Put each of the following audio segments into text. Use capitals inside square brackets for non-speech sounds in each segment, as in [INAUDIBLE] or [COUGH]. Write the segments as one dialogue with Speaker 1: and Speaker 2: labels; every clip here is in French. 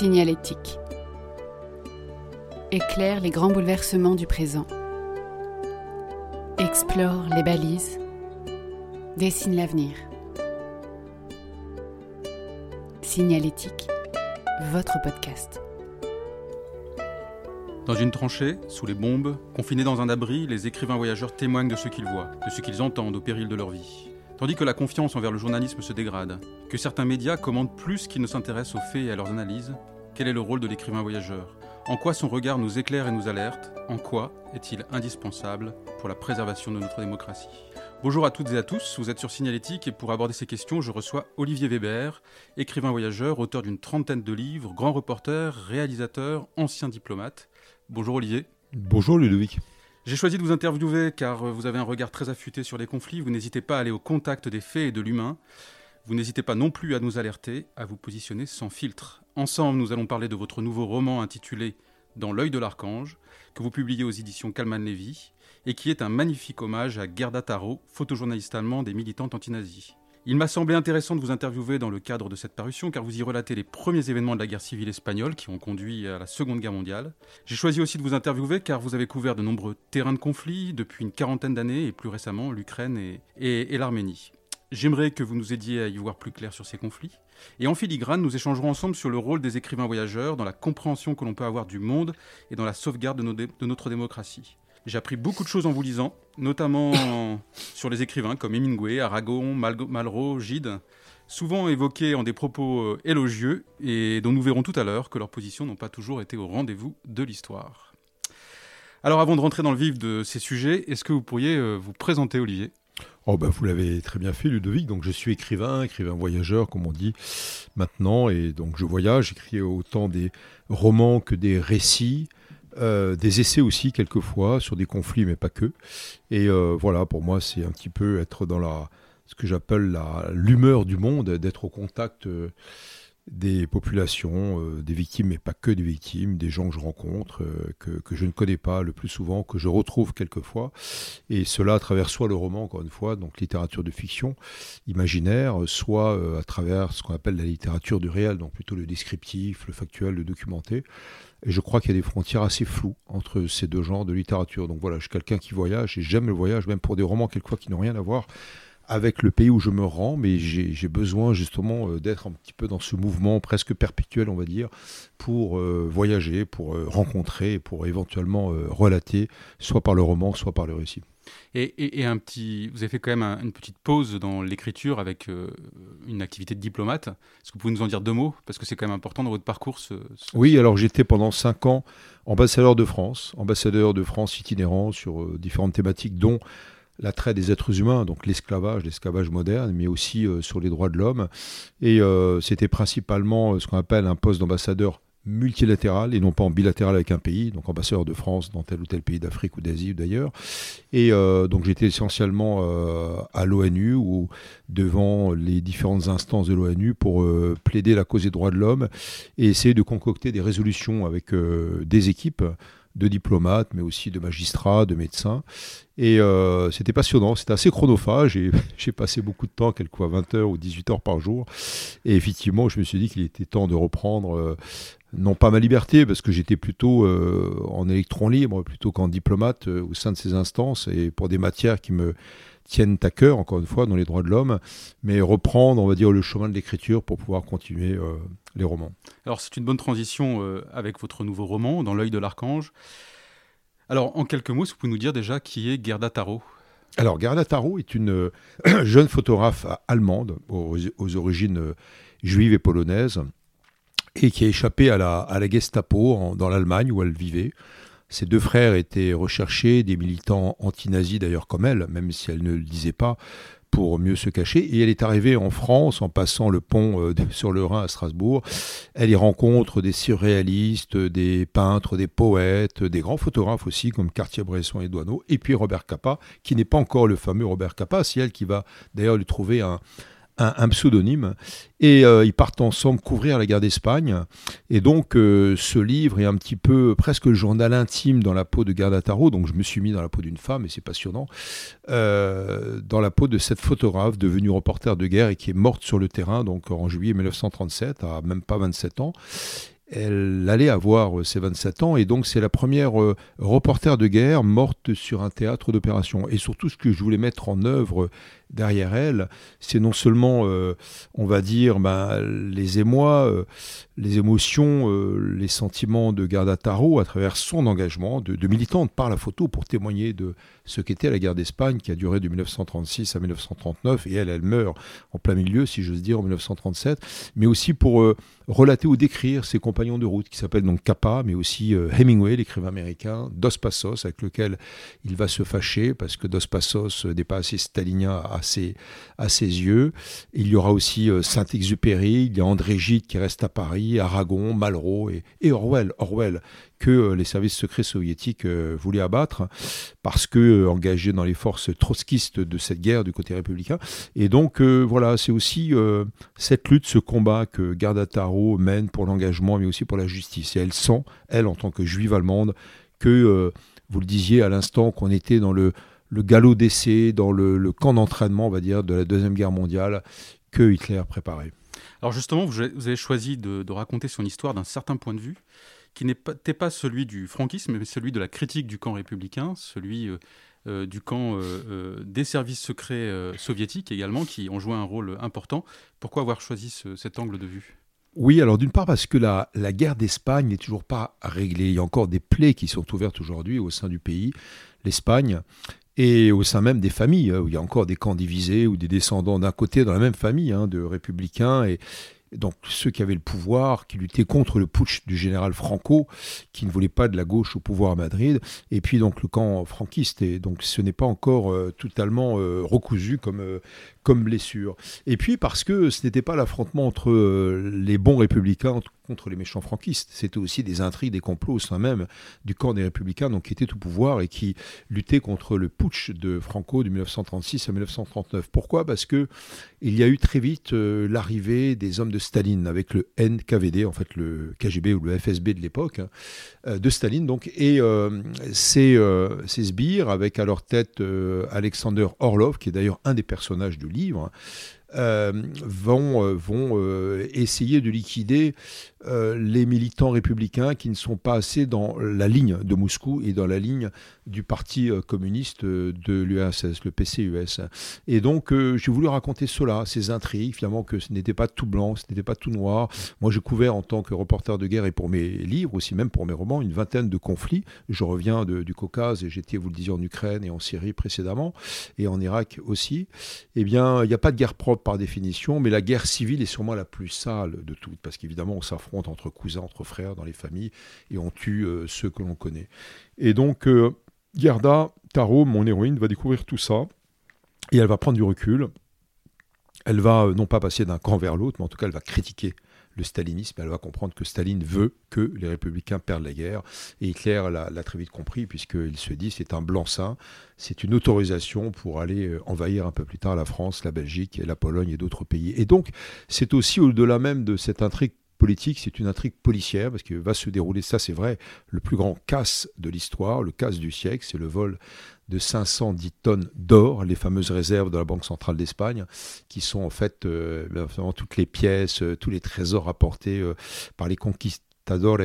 Speaker 1: Signalétique. Éclaire les grands bouleversements du présent. Explore les balises. Dessine l'avenir. Signalétique, votre podcast.
Speaker 2: Dans une tranchée, sous les bombes, confinés dans un abri, les écrivains voyageurs témoignent de ce qu'ils voient, de ce qu'ils entendent au péril de leur vie. Tandis que la confiance envers le journalisme se dégrade, que certains médias commandent plus qu'ils ne s'intéressent aux faits et à leurs analyses, quel est le rôle de l'écrivain voyageur? En quoi son regard nous éclaire et nous alerte? En quoi est-il indispensable pour la préservation de notre démocratie? Bonjour à toutes et à tous, vous êtes sur Signalétique et pour aborder ces questions, je reçois Olivier Weber, écrivain voyageur, auteur d'une trentaine de livres, grand reporter, réalisateur, ancien diplomate. Bonjour Olivier.
Speaker 3: Bonjour Ludovic.
Speaker 2: J'ai choisi de vous interviewer car vous avez un regard très affûté sur les conflits, vous n'hésitez pas à aller au contact des faits et de l'humain, vous n'hésitez pas non plus à nous alerter, à vous positionner sans filtre. Ensemble, nous allons parler de votre nouveau roman intitulé Dans l'œil de l'archange, que vous publiez aux éditions Kalman Levy, et qui est un magnifique hommage à Gerda Taro, photojournaliste allemande et militante anti-nazie. Il m'a semblé intéressant de vous interviewer dans le cadre de cette parution car vous y relatez les premiers événements de la guerre civile espagnole qui ont conduit à la Seconde Guerre mondiale. J'ai choisi aussi de vous interviewer car vous avez couvert de nombreux terrains de conflit depuis une quarantaine d'années et plus récemment l'Ukraine et, l'Arménie. J'aimerais que vous nous aidiez à y voir plus clair sur ces conflits. Et en filigrane, nous échangerons ensemble sur le rôle des écrivains voyageurs dans la compréhension que l'on peut avoir du monde et dans la sauvegarde de notre démocratie. J'ai appris beaucoup de choses en vous lisant, notamment [COUGHS] sur les écrivains comme Hemingway, Aragon, Malraux, Gide, souvent évoqués en des propos élogieux et dont nous verrons tout à l'heure que leurs positions n'ont pas toujours été au rendez-vous de l'histoire. Alors avant de rentrer dans le vif de ces sujets, est-ce que vous pourriez vous présenter Olivier?
Speaker 3: Oh bah vous l'avez très bien fait Ludovic, donc je suis écrivain, écrivain voyageur comme on dit maintenant, et donc je voyage, j'écris autant des romans que des récits, euh, des essais aussi quelquefois sur des conflits mais pas que. Et euh, voilà, pour moi c'est un petit peu être dans la ce que j'appelle l'humeur du monde, d'être au contact euh, des populations, euh, des victimes, mais pas que des victimes, des gens que je rencontre, euh, que, que, je ne connais pas le plus souvent, que je retrouve quelquefois. Et cela à travers soit le roman, encore une fois, donc littérature de fiction, imaginaire, soit euh, à travers ce qu'on appelle la littérature du réel, donc plutôt le descriptif, le factuel, le documenté. Et je crois qu'il y a des frontières assez floues entre ces deux genres de littérature. Donc voilà, je suis quelqu'un qui voyage et j'aime le voyage, même pour des romans quelquefois qui n'ont rien à voir avec le pays où je me rends, mais j'ai besoin justement euh, d'être un petit peu dans ce mouvement presque perpétuel, on va dire, pour euh, voyager, pour euh, rencontrer, pour éventuellement euh, relater, soit par le roman, soit par le récit.
Speaker 2: Et, et, et un petit, vous avez fait quand même un, une petite pause dans l'écriture avec une activité de diplomate. Est-ce que vous pouvez nous en dire deux mots? Parce que c'est quand même important dans votre parcours. Ce,
Speaker 3: ce... Oui, alors j'étais pendant cinq ans ambassadeur de France, ambassadeur de France itinérant sur différentes thématiques, dont l'attrait des êtres humains, donc l'esclavage, l'esclavage moderne, mais aussi euh, sur les droits de l'homme. Et euh, c'était principalement ce qu'on appelle un poste d'ambassadeur multilatéral et non pas en bilatéral avec un pays, donc ambassadeur de France dans tel ou tel pays d'Afrique ou d'Asie ou d'ailleurs. Et euh, donc j'étais essentiellement euh, à l'ONU ou devant les différentes instances de l'ONU pour euh, plaider la cause des droits de l'homme et essayer de concocter des résolutions avec des équipes de diplomates, mais aussi de magistrats, de médecins. Et euh, c'était passionnant, c'était assez chronophage, et [LAUGHS] j'ai passé beaucoup de temps, quelquefois 20 heures ou 18 heures par jour. Et effectivement, je me suis dit qu'il était temps de reprendre, euh, non pas ma liberté, parce que j'étais plutôt euh, en électron libre, plutôt qu'en diplomate au sein de ces instances, et pour des matières qui me tiennent à cœur, encore une fois, dans les droits de l'homme, mais reprendre, on va dire, le chemin de l'écriture pour pouvoir continuer euh, les romans.
Speaker 2: Alors c'est une bonne transition euh, avec votre nouveau roman, Dans l'œil de l'archange. Alors en quelques mots, que vous pouvez nous dire déjà qui est Gerda Taro?
Speaker 3: Alors Gerda Taro est une euh, [COUGHS] jeune photographe allemande aux, aux origines juives et polonaises et qui a échappé à la, à la Gestapo en, dans l'Allemagne où elle vivait. Ses deux frères étaient recherchés, des militants anti-nazis d'ailleurs comme elle, même si elle ne le disait pas, pour mieux se cacher. Et elle est arrivée en France en passant le pont euh, sur le Rhin à Strasbourg. Elle y rencontre des surréalistes, des peintres, des poètes, des grands photographes aussi comme Cartier-Bresson et Douaneau, et puis Robert Capa, qui n'est pas encore le fameux Robert Capa, c'est elle qui va d'ailleurs lui trouver un, un, pseudonyme. Et euh, ils partent ensemble couvrir la guerre d'Espagne. Et donc euh, ce livre est un petit peu presque journal intime dans la peau de Gerda Taro donc je me suis mis dans la peau d'une femme et c'est passionnant euh, dans la peau de cette photographe devenue reporter de guerre et qui est morte sur le terrain donc en juillet 1937 à même pas 27 ans elle allait avoir ses 27 ans et donc c'est la première reporter de guerre morte sur un théâtre d'opération. Et surtout, ce que je voulais mettre en œuvre derrière elle, c'est non seulement, euh, on va dire, ben, les émois, euh, les émotions, euh, les sentiments de Garda Taro à travers son engagement de, militante par la photo pour témoigner de ce qu'était la guerre d'Espagne qui a duré de 1936 à 1939 et elle, elle meurt en plein milieu, si j'ose dire, en 1937, mais aussi pour relater ou décrire ses compagnons de route qui s'appellent donc Capa, mais aussi Hemingway, l'écrivain américain, Dos Passos, avec lequel il va se fâcher parce que Dos Passos n'est pas assez stalinien à ses, à ses yeux. Il y aura aussi euh, Saint-Exupéry, il y a André Gide qui reste à Paris, Aragon, Malraux et, Orwell, Orwell que euh, les services secrets soviétiques euh, voulaient abattre parce que engagé dans les forces trotskistes de cette guerre du côté républicain. Et donc voilà, c'est aussi cette lutte, ce combat que Garda Taro mène pour l'engagement, mais aussi pour la justice. Et elle sent, elle en tant que juive allemande, que vous le disiez à l'instant qu'on était dans le le galop d'essai dans le, camp d'entraînement, on va dire, de la Deuxième Guerre mondiale que Hitler préparait.
Speaker 2: Alors justement, vous avez choisi de, raconter son histoire d'un certain point de vue qui n'était pas celui du franquisme, mais celui de la critique du camp républicain, celui euh, euh, du camp euh, des services secrets soviétiques également, qui ont joué un rôle important. Pourquoi avoir choisi cet angle de vue?
Speaker 3: Oui, alors d'une part parce que la, guerre d'Espagne n'est toujours pas réglée. Il y a encore des plaies qui sont ouvertes aujourd'hui au sein du pays. L'Espagne et au sein même des familles, hein, où il y a encore des camps divisés, ou des descendants d'un côté dans la même famille, hein, de républicains, et, donc ceux qui avaient le pouvoir, qui luttaient contre le putsch du général Franco, qui ne voulait pas de la gauche au pouvoir à Madrid, et puis donc le camp franquiste. Et donc ce n'est pas encore euh, totalement euh, recousu comme, euh, comme blessure. Et puis parce que ce n'était pas l'affrontement entre les bons républicains contre les méchants franquistes, c'était aussi des intrigues, des complots au sein même du camp des républicains, donc qui étaient au pouvoir et qui luttaient contre le putsch de Franco de 1936 à 1939. Pourquoi? Parce que il y a eu très vite l'arrivée des hommes de Staline avec le NKVD, en fait le KGB ou le FSB de l'époque, hein, euh, de Staline donc, et euh, euh, ces, sbires avec à leur tête Alexander Orlov, qui est d'ailleurs un des personnages du livre, vont, vont essayer de liquider euh, les militants républicains qui ne sont pas assez dans la ligne de Moscou et dans la ligne du parti euh, communiste euh, de l'URSS, le PCUS. Et donc, j'ai voulu raconter cela, ces intrigues, finalement, que ce n'était pas tout blanc, ce n'était pas tout noir. Moi, j'ai couvert en tant que reporter de guerre et pour mes livres, aussi même pour mes romans, une vingtaine de conflits. Je reviens du Caucase et j'étais, vous le disiez, en Ukraine et en Syrie précédemment, et en Irak aussi. Eh bien, il n'y a pas de guerre propre par définition, mais la guerre civile est sûrement la plus sale de toutes, parce qu'évidemment, on s'affronte entre cousins, entre frères dans les familles, et on tue euh, ceux que l'on connaît. Et donc, euh, Gerda Taro, mon héroïne, va découvrir tout ça, et elle va prendre du recul. Elle va euh, non pas passer d'un camp vers l'autre, mais en tout cas, elle va critiquer le stalinisme. Elle va comprendre que Staline veut que les républicains perdent la guerre. Et Hitler l'a très vite compris, puisqu'il se dit c'est un blanc-seing, c'est une autorisation pour aller envahir un peu plus tard la France, la Belgique, la Pologne et d'autres pays. Et donc, c'est aussi au-delà même de cette intrigue politique, c'est une intrigue policière, parce que va se dérouler, ça c'est vrai, le plus grand casse de l'histoire, le casse du siècle, c'est le vol de 510 tonnes d'or, les fameuses réserves de la Banque centrale d'Espagne, qui sont en fait euh, toutes les pièces, euh, tous les trésors apportés euh, par les conquistadores,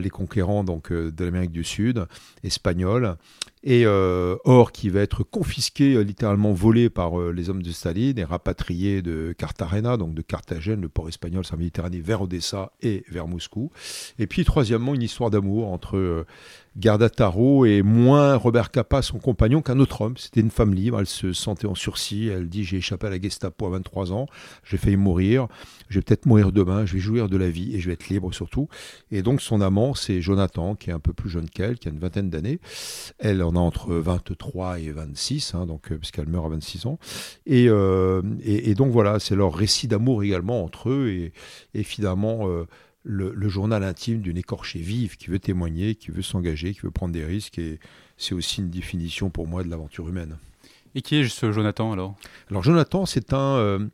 Speaker 3: les conquérants donc, de l'Amérique du Sud, espagnols, et euh, or qui va être confisqué, euh, littéralement volé par euh, les hommes de Staline et rapatrié de Cartagena, donc de Carthagène, le port espagnol sur la Méditerranée, vers Odessa et vers Moscou. Et puis troisièmement, une histoire d'amour entre Garda Taro et moins Robert Capa, son compagnon, qu'un autre homme. C'était une femme libre, elle se sentait en sursis, elle dit j'ai échappé à la Gestapo à 23 ans, j'ai failli mourir, je vais peut-être mourir demain, je vais jouir de la vie et je vais être libre surtout. Et donc son amant, c'est Jonathan, qui est un peu plus jeune qu'elle, qui a une vingtaine d'années. Elle en a entre 23 et 26, hein, donc, euh, puisqu'elle meurt à 26 ans. Euh, et, donc voilà, c'est leur récit d'amour également entre eux et, et finalement... Euh, le, journal intime d'une écorchée vive qui veut témoigner, qui veut s'engager, qui veut prendre des risques. Et c'est aussi une définition pour moi de l'aventure humaine.
Speaker 2: Et qui est ce Jonathan alors?
Speaker 3: Alors Jonathan, c'est un... Euh,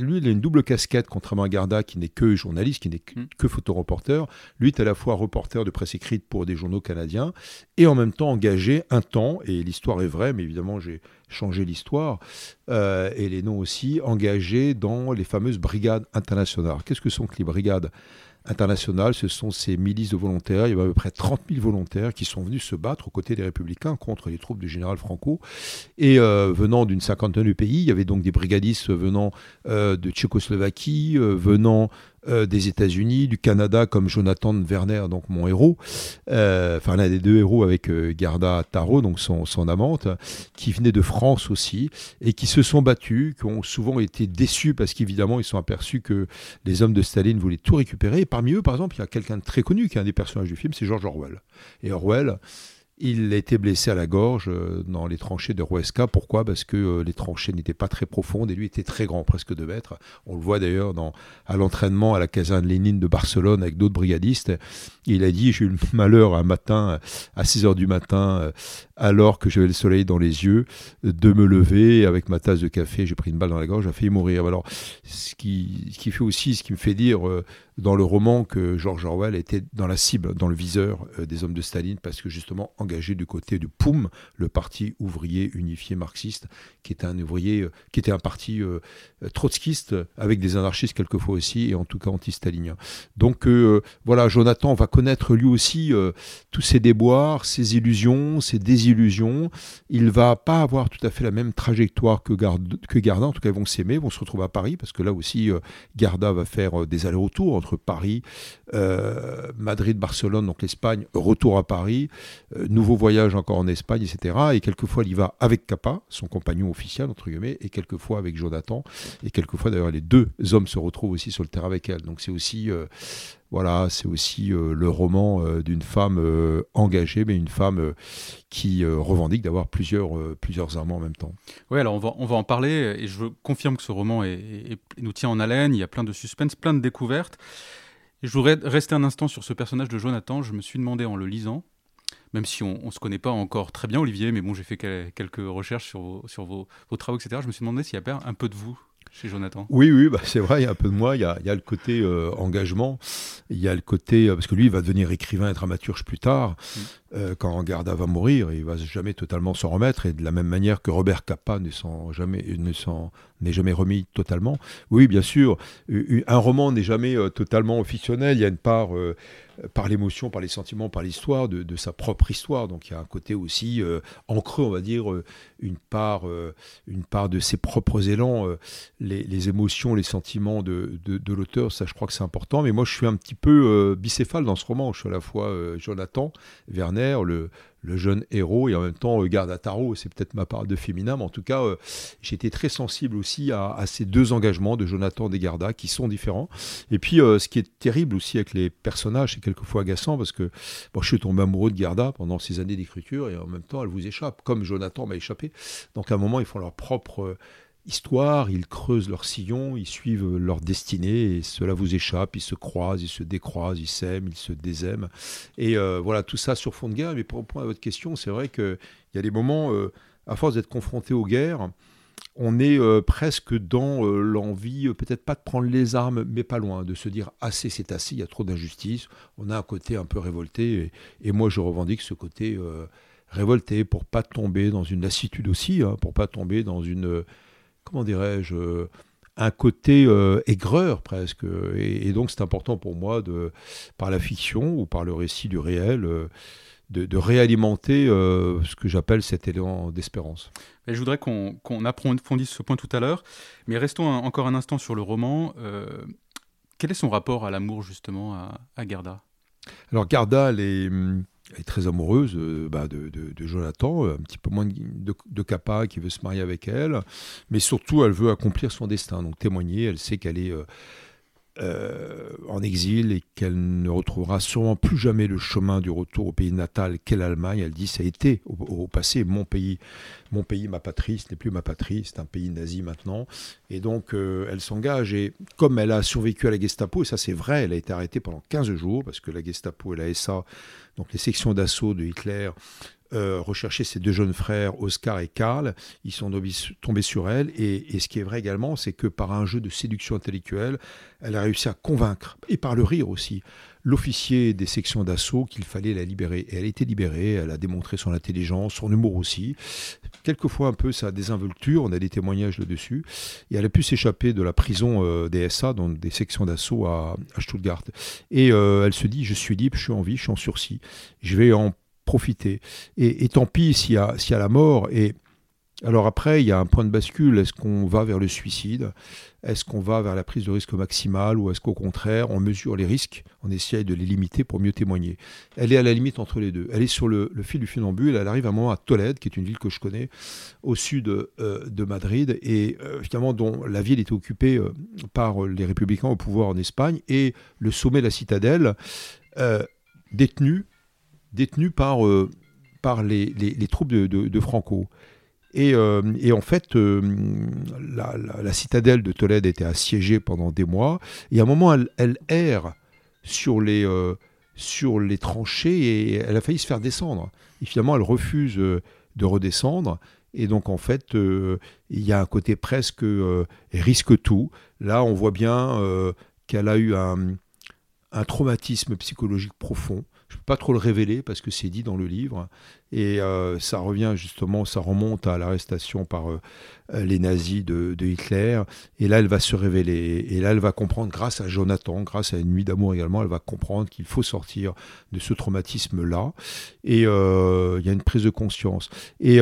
Speaker 3: lui, il a une double casquette, contrairement à Garda, qui n'est que journaliste, qui n'est que, que photoreporter. Lui est à la fois reporter de presse écrite pour des journaux canadiens et en même temps engagé un temps, et l'histoire est vraie, mais évidemment j'ai changé l'histoire, euh, et les noms aussi, engagé dans les fameuses brigades internationales. Qu'est-ce que sont que les brigades? Internationale, ce sont ces milices de volontaires. Il y avait à peu près 30 000 volontaires qui sont venus se battre aux côtés des républicains contre les troupes du général Franco. Et euh, venant d'une cinquantaine de pays, il y avait donc des brigadistes venant euh, de Tchécoslovaquie, euh, venant euh, des États-Unis, du Canada, comme Jonathan Werner, donc mon héros, euh, enfin l'un des deux héros avec euh, Garda Taro, donc son, amante, qui venait de France aussi, et qui se sont battus, qui ont souvent été déçus parce qu'évidemment ils sont aperçus que les hommes de Staline voulaient tout récupérer. Et parmi eux, par exemple, il y a quelqu'un de très connu qui est un des personnages du film, c'est George Orwell. Et Orwell, il était blessé à la gorge euh, dans les tranchées de Ruesca. Pourquoi? Parce que euh, les tranchées n'étaient pas très profondes et lui était très grand, presque 2 mètres. On le voit d'ailleurs à l'entraînement à la caserne Lénine de Barcelone avec d'autres brigadistes. il a dit J'ai eu le [LAUGHS] malheur un matin, à 6 heures du matin, euh, alors que j'avais le soleil dans les yeux, de me lever avec ma tasse de café. J'ai pris une balle dans la gorge, j'ai failli mourir. Alors, ce qui, ce qui fait aussi, ce qui me fait dire dans le roman que George Orwell était dans la cible, dans le viseur euh, des hommes de Staline, parce que justement engagé du côté du POUM, le Parti ouvrier unifié marxiste, qui était un ouvrier, euh, qui était un parti euh, trotskiste avec des anarchistes quelquefois aussi, et en tout cas anti-stalinien. Donc voilà, Jonathan va connaître lui aussi tous ses déboires, ses illusions, ses désillusions. Il va pas avoir tout à fait la même trajectoire que, Garda, en tout cas ils vont s'aimer, vont se retrouver à Paris, parce que là aussi Garda va faire des allers-retours entre Paris, euh, Madrid, Barcelone, donc l'Espagne, retour à Paris, euh, nouveau voyage encore en Espagne, etc. Et quelquefois, il y va avec Capa, son compagnon officiel, entre guillemets, et quelquefois avec Jonathan. Et quelquefois, d'ailleurs, les deux hommes se retrouvent aussi sur le terrain avec elle. Donc c'est aussi... Euh, voilà, c'est aussi le roman d'une femme engagée, mais une femme qui revendique d'avoir plusieurs, plusieurs en même temps.
Speaker 2: Oui, alors on va, on va en parler, et je confirme que ce roman nous tient en haleine, il y a plein de suspense, plein de découvertes je voudrais rester un instant sur ce personnage de Jonathan. Je me suis demandé en le lisant, même si on ne se connaît pas encore très bien, Olivier, mais bon, j'ai fait quelques recherches sur, vos, sur vos, travaux, etc. Je me suis demandé s'il y a un peu de vous chez Jonathan?
Speaker 3: Oui, oui, bah c'est vrai, il y a un peu de moi. Il y a, il y a le côté euh, engagement, il y a le côté. Euh, parce que lui, il va devenir écrivain et dramaturge plus tard. Mm. Euh, quand Garda va mourir, il va jamais totalement s'en remettre. Et de la même manière que Robert Capa ne s'en jamais, ne s'en n'est jamais remis totalement. Oui, bien sûr, un roman n'est jamais totalement fictionnel. Il y a une part par l'émotion, par les sentiments, par l'histoire, de, sa propre histoire. Donc il y a un côté aussi euh, on va dire, euh, une, part, euh, une part de ses propres élans, les, émotions, les sentiments de, de, l'auteur, ça je crois que c'est important. Mais moi je suis un petit peu bicéphale dans ce roman. Je suis à la fois Jonathan Werner, le, le jeune héros et en même temps euh, garde à tarot, c'est peut-être ma part de féminin, mais en tout cas, euh, j'étais très sensible aussi à, ces deux engagements de Jonathan et Garda qui sont différents. Et puis, euh, ce qui est terrible aussi avec les personnages, c'est quelquefois agaçant parce que bon, je suis tombé amoureux de Garda pendant ces années d'écriture et en même temps, elle vous échappe, comme Jonathan m'a échappé. Donc, à un moment, ils font leur propre histoire, ils creusent leur sillon, ils suivent leur destinée, et cela vous échappe, ils se croisent, ils se décroisent, ils s'aiment, ils se désaiment. Et euh, voilà, tout ça sur fond de guerre. Mais pour répondre à votre question, c'est vrai qu'il y a des moments, euh, à force d'être confronté aux guerres, on est euh, presque dans l'envie, peut-être pas de prendre les armes, mais pas loin, de se dire assez, c'est assez, il y a trop d'injustice. On a un côté un peu révolté, et, moi je revendique ce côté révolté pour pas tomber dans une lassitude aussi, hein, pour pas tomber dans une comment dirais-je, euh, un côté euh, aigreur presque. Et, donc c'est important pour moi, de, par la fiction ou par le récit du réel, euh, de, réalimenter ce que j'appelle cet élan d'espérance.
Speaker 2: je voudrais qu'on approfondisse ce point tout à l'heure, mais restons encore un instant sur le roman. quel est son rapport à l'amour justement à, à Garda
Speaker 3: Alors Garda, elle est hum, elle est très amoureuse euh, bah, de, Jonathan, un petit peu moins de, de Kappa qui veut se marier avec elle, mais surtout elle veut accomplir son destin, donc témoigner, elle sait qu'elle est... Euh, euh, en exil et qu'elle ne retrouvera sûrement plus jamais le chemin du retour au pays natal qu'est l'Allemagne. Elle dit ça a été au, passé mon pays, mon pays, ma patrie, ce n'est plus ma patrie, c'est un pays nazi maintenant. Et donc euh, elle s'engage et comme elle a survécu à la Gestapo, et ça c'est vrai, elle a été arrêtée pendant 15 jours parce que la Gestapo et la SA, donc les sections d'assaut de Hitler, euh, recherché ses deux jeunes frères, Oscar et Karl. Ils sont tombés sur elle. Et, ce qui est vrai également, c'est que par un jeu de séduction intellectuelle, elle a réussi à convaincre, et par le rire aussi, l'officier des sections d'assaut qu'il fallait la libérer. Et elle a été libérée, elle a démontré son intelligence, son humour aussi. Quelquefois un peu sa désinvolture, on a des témoignages là-dessus. Et elle a pu s'échapper de la prison euh, des SA, dans des sections d'assaut à, Stuttgart. Et euh, elle se dit, je suis libre, je suis en vie, je suis en sursis. Je vais en profiter. Et, tant pis s'il y, a, y a la mort. Et alors après, il y a un point de bascule. Est-ce qu'on va vers le suicide? Est-ce qu'on va vers la prise de risque maximale? Ou est-ce qu'au contraire, on mesure les risques, on essaye de les limiter pour mieux témoigner Elle est à la limite entre les deux. Elle est sur le, fil du funambule. Elle arrive à un moment à Tolède, qui est une ville que je connais, au sud euh, de Madrid, et euh, finalement dont la ville était occupée euh, par les républicains au pouvoir en Espagne, et le sommet de la citadelle, détenu détenu par, euh, par les, les, troupes de, Franco. Et, euh, et, en fait, euh, la, citadelle de Tolède était assiégée pendant des mois. Et à un moment, elle, elle erre sur les, sur les tranchées et elle a failli se faire descendre. Et finalement, elle refuse de redescendre. Et donc, en fait, il y a un côté presque risque tout. Là, on voit bien qu'elle a eu un, un traumatisme psychologique profond. Je ne peux pas trop le révéler parce que c'est dit dans le livre. Et euh, ça revient justement, ça remonte à l'arrestation par euh, les nazis de, Hitler. Et là, elle va se révéler. Et là, elle va comprendre, grâce à Jonathan, grâce à une nuit d'amour également, elle va comprendre qu'il faut sortir de ce traumatisme-là. Et euh, il y a une prise de conscience. Et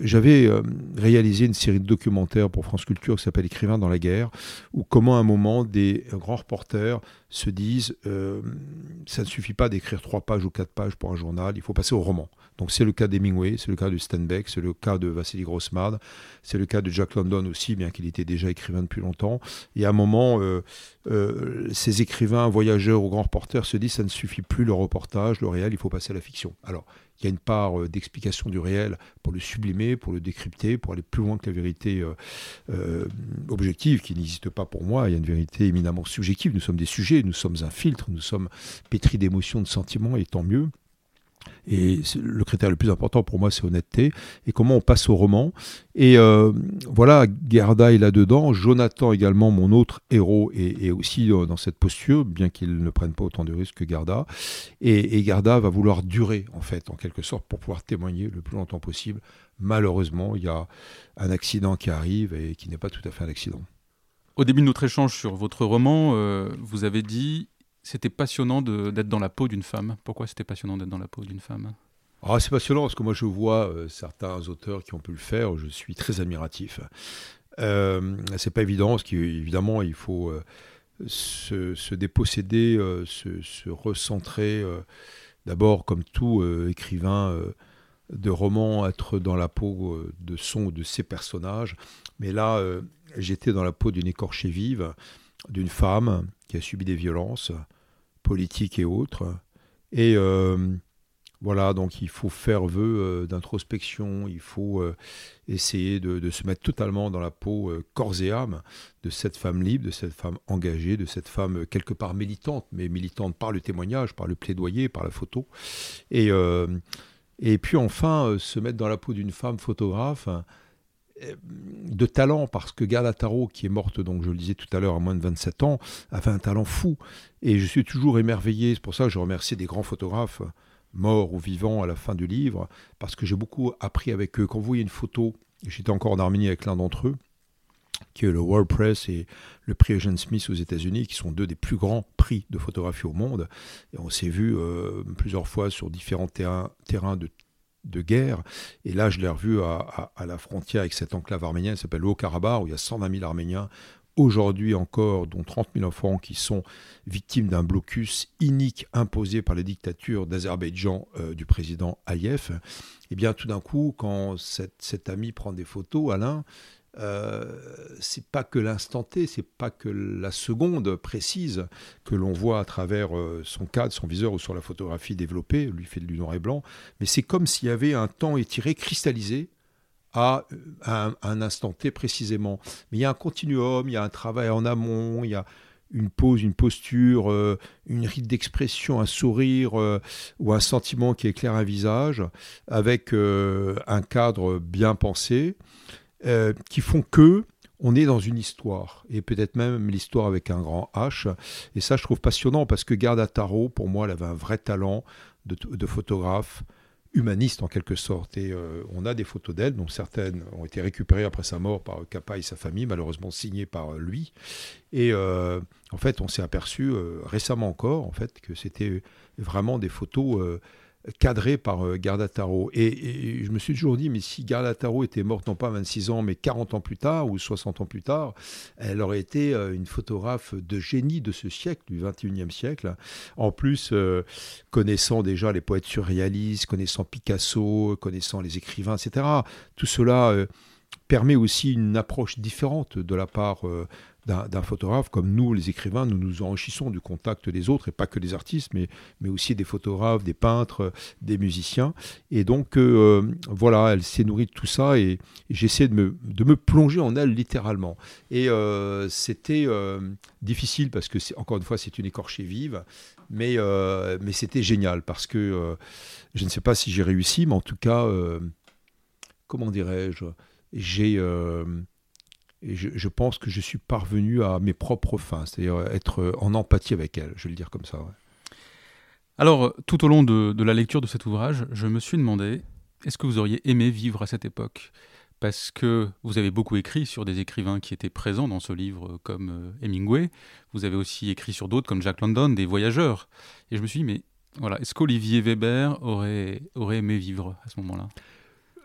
Speaker 3: j'avais réalisé une série de documentaires pour France Culture qui s'appelle Écrivain dans la guerre, où comment à un moment des grands reporters se disent ça ne suffit pas d'écrire trois pages ou quatre pages pour un journal, il faut passer au roman. Donc c'est le cas d'Hemingway, c'est le cas de Steinbeck, c'est le cas de Vassili Grossman, c'est le cas de Jack London aussi, bien qu'il était déjà écrivain depuis longtemps. Et à un moment, euh, euh, ces écrivains, voyageurs ou grands reporters se disent ça ne suffit plus le reportage, le réel, il faut passer à la fiction. Alors, il y a une part euh, d'explication du réel pour le sublimer, pour le décrypter, pour aller plus loin que la vérité objective qui n'existe pas pour moi. Il y a une vérité éminemment subjective. Nous sommes des sujets, nous sommes un filtre, nous sommes pétris d'émotions, de sentiments, et tant mieux. Et le critère le plus important pour moi, c'est honnêteté. Et comment on passe au roman. Et euh, voilà, Gerda est là-dedans. Jonathan également, mon autre héros, est, aussi euh, dans cette posture, bien qu'il ne prenne pas autant de risques que Gerda. Et, Gerda va vouloir durer, en fait, en quelque sorte, pour pouvoir témoigner le plus longtemps possible. Malheureusement, il y a un accident qui arrive et qui n'est pas tout à fait un accident.
Speaker 2: Au début de notre échange sur votre roman, euh, vous avez dit c'était passionnant d'être dans la peau d'une femme. Pourquoi c'était passionnant d'être dans la peau d'une femme?
Speaker 3: Ah, c'est passionnant parce que moi je vois euh, certains auteurs qui ont pu le faire, je suis très admiratif. Euh, c'est pas évident parce qu'évidemment il faut euh, se, déposséder, euh, se, recentrer. D'abord, comme tout écrivain de roman, être dans la peau de son ou de ses personnages. Mais là, j'étais dans la peau d'une écorchée vive, d'une femme qui a subi des violences politiques et autres. Et euh, voilà, donc il faut faire vœu euh, d'introspection, il faut euh, essayer de, se mettre totalement dans la peau corps et âme de cette femme libre, de cette femme engagée, de cette femme quelque part militante, mais militante par le témoignage, par le plaidoyer, par la photo. Et, et puis enfin, se mettre dans la peau d'une femme photographe de talent, parce que Gerda Taro, qui est morte, donc je le disais tout à l'heure, à moins de 27 ans, avait un talent fou. Et je suis toujours émerveillé, c'est pour ça que je remercie des grands photographes, morts ou vivants, à la fin du livre, parce que j'ai beaucoup appris avec eux. Quand vous voyez une photo, j'étais encore en Arménie avec l'un d'entre eux, qui est le World Press et le prix Eugene Smith aux États-Unis, qui sont deux des plus grands prix de photographie au monde. Et on s'est vu euh, plusieurs fois sur différents terrains de de guerre. Et là, je l'ai revu à, la frontière avec cette enclave arménienne qui s'appelle le Haut-Karabakh, où il y a 120 000 Arméniens aujourd'hui encore, dont 30 000 enfants qui sont victimes d'un blocus inique imposé par la dictature d'Azerbaïdjan euh, du président Aliyev. Et eh bien tout d'un coup, quand cet ami prend des photos, Alain, euh, c'est pas que l'instant T, c'est pas que la seconde précise que l'on voit à travers euh, son cadre, son viseur ou sur la photographie développée, lui fait du noir et blanc, mais c'est comme s'il y avait un temps étiré, cristallisé à, un, instant T précisément. Mais il y a un continuum, il y a un travail en amont, il y a une pose, une posture, euh, une rite d'expression, un sourire ou un sentiment qui éclaire un visage, avec un cadre bien pensé, qui font que on est dans une histoire, et peut-être même l'histoire avec un grand H. Et ça, je trouve passionnant parce que Garda Tarot, pour moi, elle avait un vrai talent de photographe, humaniste en quelque sorte. Et euh, on a des photos d'elle, dont certaines ont été récupérées après sa mort par Kappa et sa famille, malheureusement signées par lui. Et euh, en fait, on s'est aperçu euh, récemment encore, en fait, que c'était vraiment des photos cadré par euh, Gardataro. Et, je me suis toujours dit, mais si Gardataro était morte non pas 26 ans, mais 40 ans plus tard ou 60 ans plus tard, elle aurait été euh, une photographe de génie de ce siècle, du 21e siècle. En plus, euh, connaissant déjà les poètes surréalistes, connaissant Picasso, connaissant les écrivains, etc. Tout cela permet aussi une approche différente de la part d'un photographe, comme nous, les écrivains, nous nous enrichissons du contact des autres, et pas que des artistes, mais, mais aussi des photographes, des peintres, des musiciens. Et donc, euh, voilà, elle s'est nourrie de tout ça, et, j'essaie de me, de me plonger en elle littéralement. Et euh, c'était euh, difficile, parce que, encore une fois, c'est une écorchée vive, mais, mais c'était génial, parce que je ne sais pas si j'ai réussi, mais en tout cas, comment dirais-je, j'ai et je, pense que je suis parvenu à mes propres fins, c'est-à-dire être en empathie avec elle, je vais le dire comme ça.
Speaker 2: Alors, tout au long de, la lecture de cet ouvrage, je me suis demandé, est-ce que vous auriez aimé vivre à cette époque? Parce que vous avez beaucoup écrit sur des écrivains qui étaient présents dans ce livre, comme euh, Hemingway. Vous avez aussi écrit sur d'autres, comme Jack London, des voyageurs. Et je me suis dit, mais voilà, est-ce qu'Olivier Weber aurait, aurait aimé vivre à ce moment-là?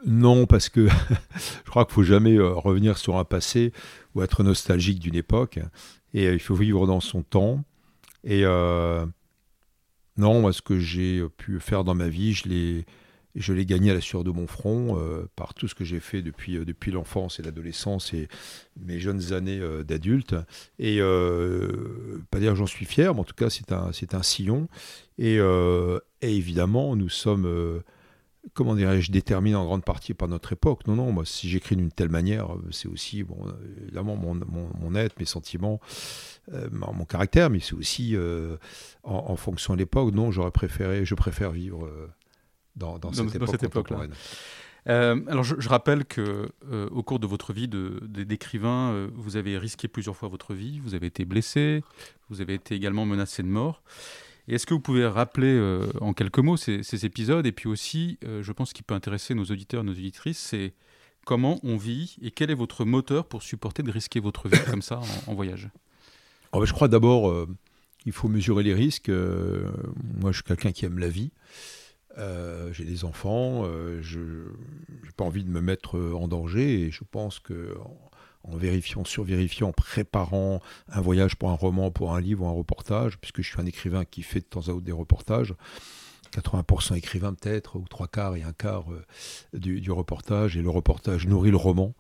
Speaker 3: Non, parce que [LAUGHS] je crois qu'il faut jamais euh, revenir sur un passé ou être nostalgique d'une époque. Et euh, il faut vivre dans son temps. Et euh, non, moi, ce que j'ai pu faire dans ma vie, je l'ai, je l'ai gagné à la sueur de mon front par tout ce que j'ai fait depuis, depuis l'enfance et l'adolescence et mes jeunes années d'adulte. Et pas dire j'en suis fier, mais en tout cas, c'est un, c'est un sillon. Et, et évidemment, nous sommes comment dirais-je, déterminé en grande partie par notre époque. Non, non, moi, si j'écris d'une telle manière, c'est aussi, bon, évidemment, mon, mon, être, mes sentiments, euh, mon caractère, mais c'est aussi euh, en, fonction de l'époque. Non, j'aurais préféré, je préfère vivre euh, dans, dans, cette époque contemporaine.
Speaker 2: alors, je, rappelle que au cours de votre vie d'écrivain, vous avez risqué plusieurs fois votre vie, vous avez été blessé, vous avez été également menacé de mort. Est-ce que vous pouvez rappeler euh, en quelques mots ces, épisodes Et puis aussi, euh, je pense qu'il peut intéresser nos auditeurs, nos auditrices, c'est comment on vit et quel est votre moteur pour supporter de risquer votre vie comme ça en, voyage?
Speaker 3: Oh, Je crois d'abord euh, qu'il faut mesurer les risques. moi, je suis quelqu'un qui aime la vie. j'ai des enfants, je n'ai pas envie de me mettre en danger et je pense que vérifiant, survérifiant, en préparant un voyage pour un roman, pour un livre ou un reportage, puisque je suis un écrivain qui fait de temps à autre des reportages. 80% écrivain peut-être, ou trois quarts et un quart euh, du, reportage, et le reportage nourrit le roman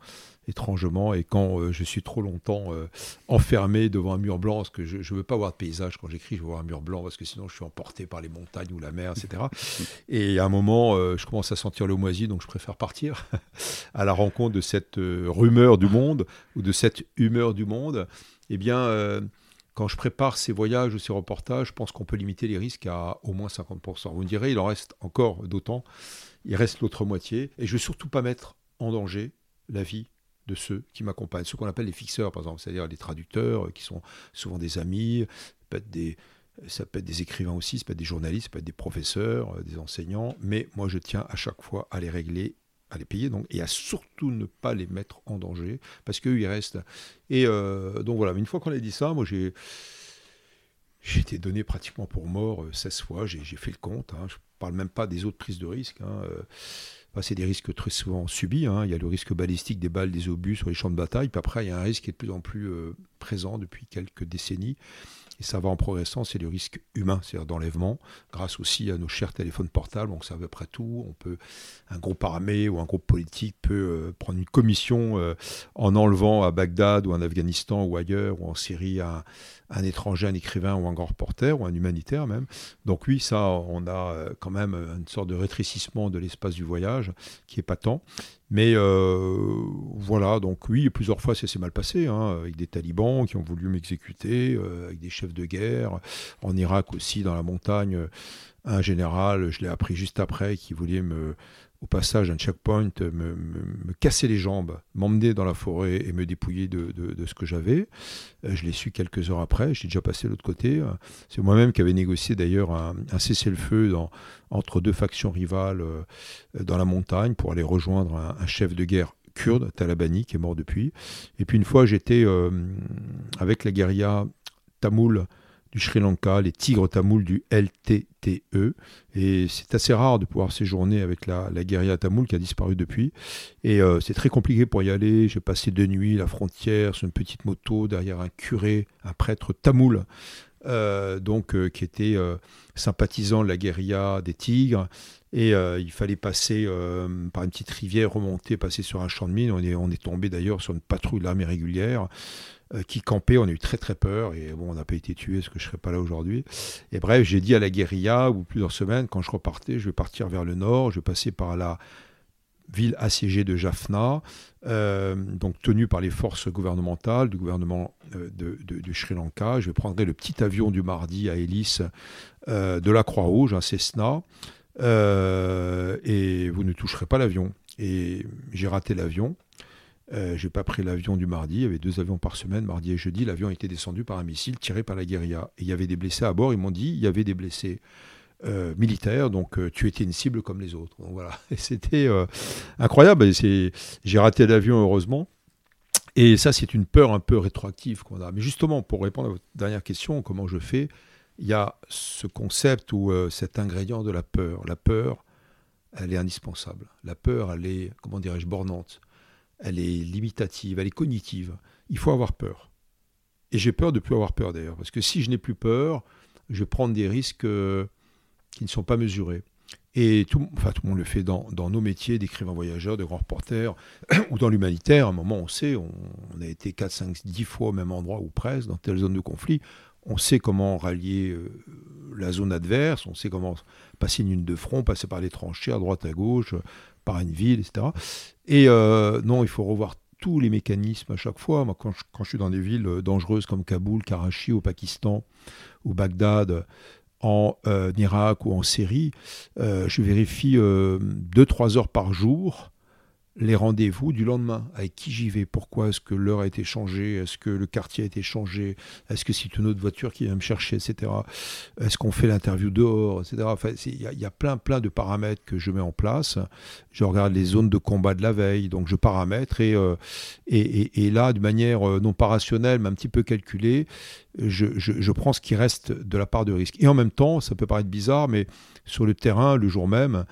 Speaker 3: étrangement. Et quand euh, je suis trop longtemps euh, enfermé devant un mur blanc, parce que je ne veux pas voir de paysage quand j'écris, je veux voir un mur blanc, parce que sinon je suis emporté par les montagnes ou la mer, etc. [LAUGHS] Et à un moment, euh, je commence à sentir le moisi, donc je préfère partir [LAUGHS] à la rencontre de cette rumeur du monde ou de cette humeur du monde. Eh bien, quand je prépare ces voyages ou ces reportages, je pense qu'on peut limiter les risques à au moins 50%. Vous me direz, il en reste encore d'autant. Il reste l'autre moitié. Et je ne veux surtout pas mettre en danger la vie de ceux qui m'accompagnent, ceux qu'on appelle les fixeurs, par exemple, c'est-à-dire les traducteurs, euh, qui sont souvent des amis, ça peut être des, ça peut être des écrivains aussi, ça peut être des journalistes, ça peut être des professeurs, euh, des enseignants, mais moi je tiens à chaque fois à les régler, à les payer, donc, et à surtout ne pas les mettre en danger, parce qu'eux, ils restent. Et euh, donc voilà, une fois qu'on a dit ça, moi j'ai... Été donné pratiquement pour mort 16 fois, j'ai fait le compte. Hein. Je ne parle même pas des autres prises de risques. Hein c'est des risques très souvent subis. Hein. Il y a le risque balistique des balles, des obus sur les champs de bataille. Puis après, il y a un risque qui est de plus en plus euh, présent depuis quelques décennies. Et ça va en progressant, c'est le risque humain, c'est-à-dire d'enlèvement, grâce aussi à nos chers téléphones portables. Donc ça à peu près tout. On peut, un groupe armé ou un groupe politique peut euh, prendre une commission euh, en enlevant à Bagdad ou en Afghanistan ou ailleurs ou en Syrie un, un étranger, un écrivain ou un grand reporter ou un humanitaire même. Donc oui, ça, on a euh, quand même une sorte de rétrécissement de l'espace du voyage qui est patent. Mais euh, voilà, donc oui, plusieurs fois ça s'est mal passé, hein, avec des talibans qui ont voulu m'exécuter, euh, avec des chefs de guerre. En Irak aussi, dans la montagne, un général, je l'ai appris juste après, qui voulait me, au passage d'un checkpoint, me, casser les jambes, m'emmener dans la forêt et me dépouiller de, ce que j'avais. Euh, je l'ai su quelques heures après, j'ai déjà passé de l'autre côté. C'est moi-même qui avais négocié d'ailleurs un, cessez-le-feu entre deux factions rivales euh, dans la montagne pour aller rejoindre un, chef de guerre kurde, Talabani, qui est mort depuis. Et puis une fois, j'étais euh, avec la guérilla tamoul du Sri Lanka, les tigres tamouls du LTTE. Et c'est assez rare de pouvoir séjourner avec la, la guérilla tamoul qui a disparu depuis. Et euh, c'est très compliqué pour y aller. J'ai passé deux nuits la frontière sur une petite moto derrière un curé, un prêtre tamoul. Euh, donc euh, qui était sympathisant de la guérilla des tigres. Et il fallait passer par une petite rivière, remonter, passer sur un champ de mine. On est, on est tombé d'ailleurs sur une patrouille de l'armée régulière. Euh, qui campait. On a eu très très peur et bon, on n'a pas été tué, parce que je ne serais pas là aujourd'hui. Et bref, j'ai dit à la guérilla, ou plusieurs semaines, quand je repartais, je vais partir vers le nord, je vais passer par la ville assiégée de Jaffna, euh, donc tenue par les forces gouvernementales du gouvernement euh, de, du Sri Lanka. Je prendre le petit avion du mardi à hélice de la Croix-Rouge, un Cessna, et vous ne toucherez pas l'avion. Et j'ai raté l'avion. Euh, j'ai pas pris l'avion du mardi, il y avait deux avions par semaine, mardi et jeudi. L'avion était descendu par un missile tiré par la guérilla. Et il y avait des blessés à bord, ils m'ont dit, il y avait des blessés euh, militaires, donc euh, tu étais une cible comme les autres. Donc voilà, [LAUGHS] c'était incroyable. J'ai raté l'avion, heureusement. Et ça, c'est une peur un peu rétroactive qu'on a. Mais justement, pour répondre à votre dernière question, comment je fais, il y a ce concept ou cet ingrédient de la peur. La peur, elle est indispensable. La peur, elle est, comment dirais-je, bornante elle est limitative, elle est cognitive. Il faut avoir peur. Et j'ai peur de plus avoir peur d'ailleurs, parce que si je n'ai plus peur, je prendre des risques euh, qui ne sont pas mesurés. Et tout, enfin, le monde le fait dans, nos métiers d'écrivain voyageur, de grand reporter, [CLEARS THROAT] ou dans l'humanitaire. À un moment, on sait, on, a été 4, 5, 10 fois au même endroit ou presque, dans telle zone de conflit. On sait comment rallier euh, la zone adverse, on sait comment passer une ligne de front, passer par les tranchées à droite, à gauche, par une ville, etc. Et euh, non, il faut revoir tous les mécanismes à chaque fois. Moi, quand je, suis dans des villes euh, dangereuses comme Kaboul, Karachi au Pakistan, ou Bagdad, en euh, Irak ou en Syrie, je vérifie 2-3 heures par jour les rendez-vous du lendemain. Avec qui j'y vais? Pourquoi Est-ce que l'heure a été changée? Est-ce que le quartier a été changé? Est-ce que c'est une autre voiture qui vient me chercher, etc. Est-ce qu'on fait l'interview dehors, etc. Enfin, il y, a plein, plein de paramètres que je mets en place. Je regarde les zones de combat de la veille, donc je paramètre et, euh, et, et, là, de manière euh, non pas rationnelle, mais un petit peu calculée, je, je prends ce qui reste de la part de risque. Et en même temps, ça peut paraître bizarre, mais sur le terrain, le jour même,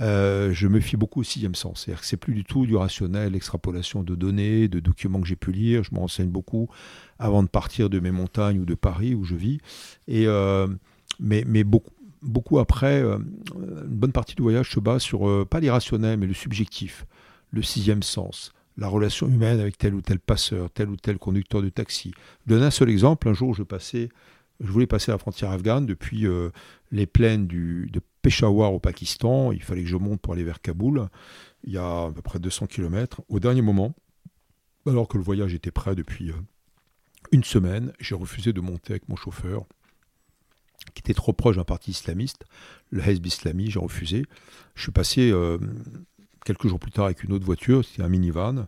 Speaker 3: euh, je me fie beaucoup au sixième sens. C'est-à-dire que c'est plus du tout du rationnel, extrapolation de données, de documents que j'ai pu lire. Je me renseigne beaucoup avant de partir de mes montagnes ou de Paris où je vis. Et, euh, mais, beaucoup, beaucoup après, euh, une bonne partie du voyage se base sur, pas l'irrationnel, mais le subjectif, le sixième sens la relation humaine avec tel ou tel passeur, tel ou tel conducteur de taxi. Je donne un seul exemple. Un jour, je passais, je voulais passer la frontière afghane depuis les plaines de Peshawar au Pakistan. Il fallait que je monte pour aller vers Kaboul. Il y a à peu près 200 km. Au dernier moment, alors que le voyage était prêt depuis euh, une semaine, j'ai refusé de monter avec mon chauffeur, qui était trop proche d'un parti islamiste, le Hezb Islami. J'ai refusé. Je suis passé euh, quelques jours plus tard avec une autre voiture, c'était un minivan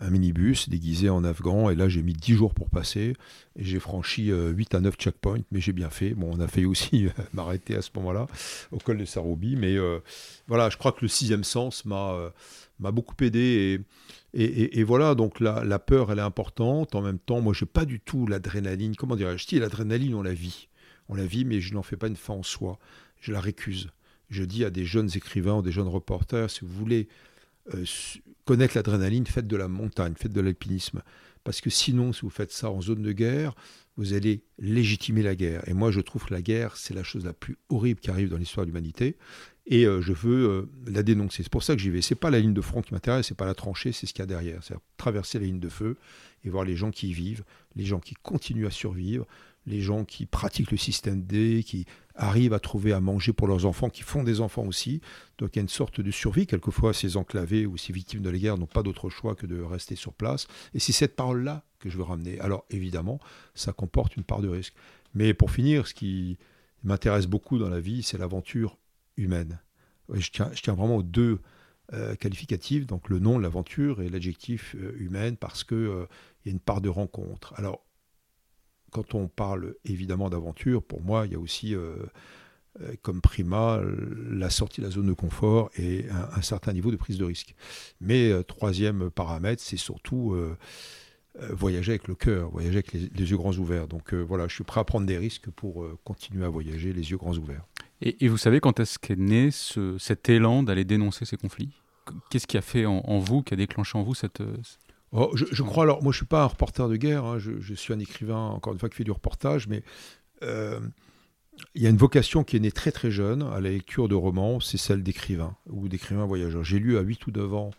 Speaker 3: un minibus déguisé en afghan. Et là, j'ai mis 10 jours pour passer. Et j'ai franchi 8 euh, à 9 checkpoints, mais j'ai bien fait. Bon, on a fait aussi [LAUGHS] euh, m'arrêter à ce moment-là, au col de Saroubi. Mais euh, voilà, je crois que le sixième sens m'a beaucoup aidé. Et, voilà, donc la, peur, elle est importante. En même temps, moi, je n'ai pas du tout l'adrénaline. Comment dirais-je? Si, l'adrénaline, on la vit. On la vit, mais je n'en fais pas une fin en soi. Je la récuse. Je dis à des jeunes écrivains des jeunes reporters, si vous voulez connaître l'adrénaline, faites de la montagne, faites de l'alpinisme. Parce que sinon, si vous faites ça en zone de guerre, vous allez légitimer la guerre. Et moi, je trouve que la guerre, c'est la chose la plus horrible qui arrive dans l'histoire de l'humanité. Et euh, je veux euh, la dénoncer. C'est pour ça que j'y vais. C'est pas la ligne de front qui m'intéresse, c'est pas la tranchée, c'est ce qu'il y a derrière. C'est traverser la ligne de feu et voir les gens qui vivent, les gens qui continuent à survivre, les gens qui pratiquent le système D, qui arrivent à trouver à manger pour leurs enfants, qui font des enfants aussi. Donc il y a une sorte de survie. Quelquefois, ces enclavés ou ces victimes de la guerre n'ont pas d'autre choix que de rester sur place. Et c'est cette parole-là que je veux ramener. Alors évidemment, ça comporte une part de risque. Mais pour finir, ce qui m'intéresse beaucoup dans la vie, c'est l'aventure humaine. Je tiens, je tiens vraiment aux deux euh, qualificatifs, donc le nom, l'aventure, et l'adjectif euh, humaine, parce qu'il euh, y a une part de rencontre. Alors, quand on parle évidemment d'aventure, pour moi, il y a aussi comme prima la sortie de la zone de confort et un, certain niveau de prise de risque. Mais troisième paramètre, c'est surtout voyager avec le cœur, voyager avec les, yeux grands ouverts. Donc voilà, je suis prêt à prendre des risques pour continuer à voyager les yeux grands ouverts.
Speaker 2: Et, vous savez quand est-ce qu'est né cet élan d'aller dénoncer ces conflits? Qu'est-ce qui a fait en, vous, qui a déclenché en vous cette... Euh,
Speaker 3: oh, je, crois, alors moi je ne suis pas un reporter de guerre, hein, je, suis un écrivain, encore une fois, qui fait du reportage, mais euh, il y a une vocation qui est née très très jeune à la lecture de romans, c'est celle d'écrivain ou d'écrivain voyageur. J'ai lu à 8 ou 9 ans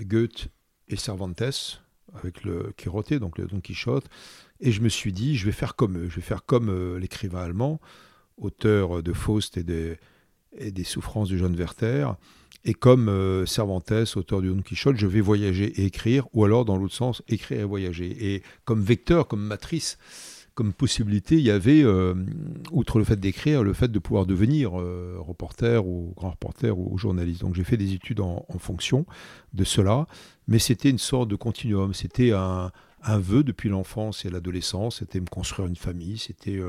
Speaker 3: Goethe et Cervantes, avec le Quirote, donc le Don Quichotte, et je me suis dit, je vais faire comme eux, je vais faire comme euh, l'écrivain allemand, auteur de Faust et des, et des souffrances de John Werther. Et comme euh, Cervantes, auteur du Don Quichotte, je vais voyager et écrire, ou alors dans l'autre sens, écrire et voyager. Et comme vecteur, comme matrice, comme possibilité, il y avait, euh, outre le fait d'écrire, le fait de pouvoir devenir euh, reporter ou grand reporter ou, journaliste. Donc j'ai fait des études en, fonction de cela, mais c'était une sorte de continuum. C'était un, vœu depuis l'enfance et l'adolescence, c'était me construire une famille, c'était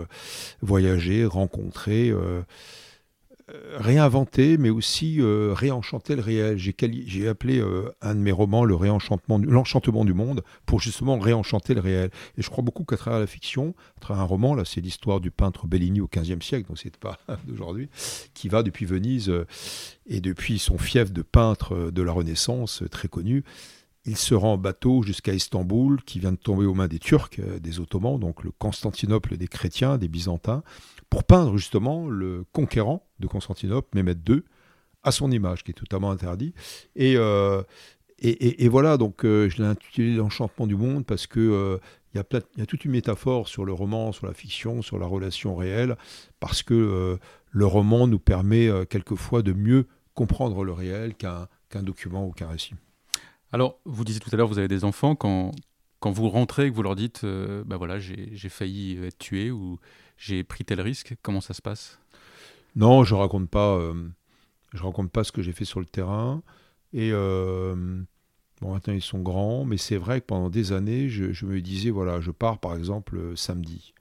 Speaker 3: voyager, rencontrer. Réinventer, mais aussi euh, réenchanter le réel. J'ai appelé euh, un de mes romans le réenchantement, l'enchantement du monde, pour justement réenchanter le réel. Et je crois beaucoup qu'à travers la fiction, à travers un roman, là, c'est l'histoire du peintre Bellini au XVe siècle, donc c'est pas [LAUGHS] d'aujourd'hui, qui va depuis Venise et depuis son fief de peintre de la Renaissance, très connu. Il se rend en bateau jusqu'à Istanbul, qui vient de tomber aux mains des Turcs, des Ottomans, donc le Constantinople des chrétiens, des Byzantins pour peindre justement le conquérant de Constantinople, Mehmet II, à son image, qui est totalement interdit. Et, euh, et, voilà, donc euh, je l'ai intitulé L'enchantement du monde parce que euh, il y, a toute une métaphore sur le roman, sur la fiction, sur la relation réelle, parce que le roman nous permet quelquefois de mieux comprendre le réel qu'un document ou qu'un récit.
Speaker 2: Alors, vous disiez tout à l'heure, vous avez des enfants, quand, quand vous rentrez et que vous leur dites, ben voilà, j'ai failli être tué ou j'ai pris tel risque Comment ça se passe?
Speaker 3: Non, je raconte pas. Euh, je raconte pas ce que j'ai fait sur le terrain. Et euh, bon, maintenant ils sont grands, mais c'est vrai que pendant des années, je, me disais voilà, je pars par exemple euh, samedi.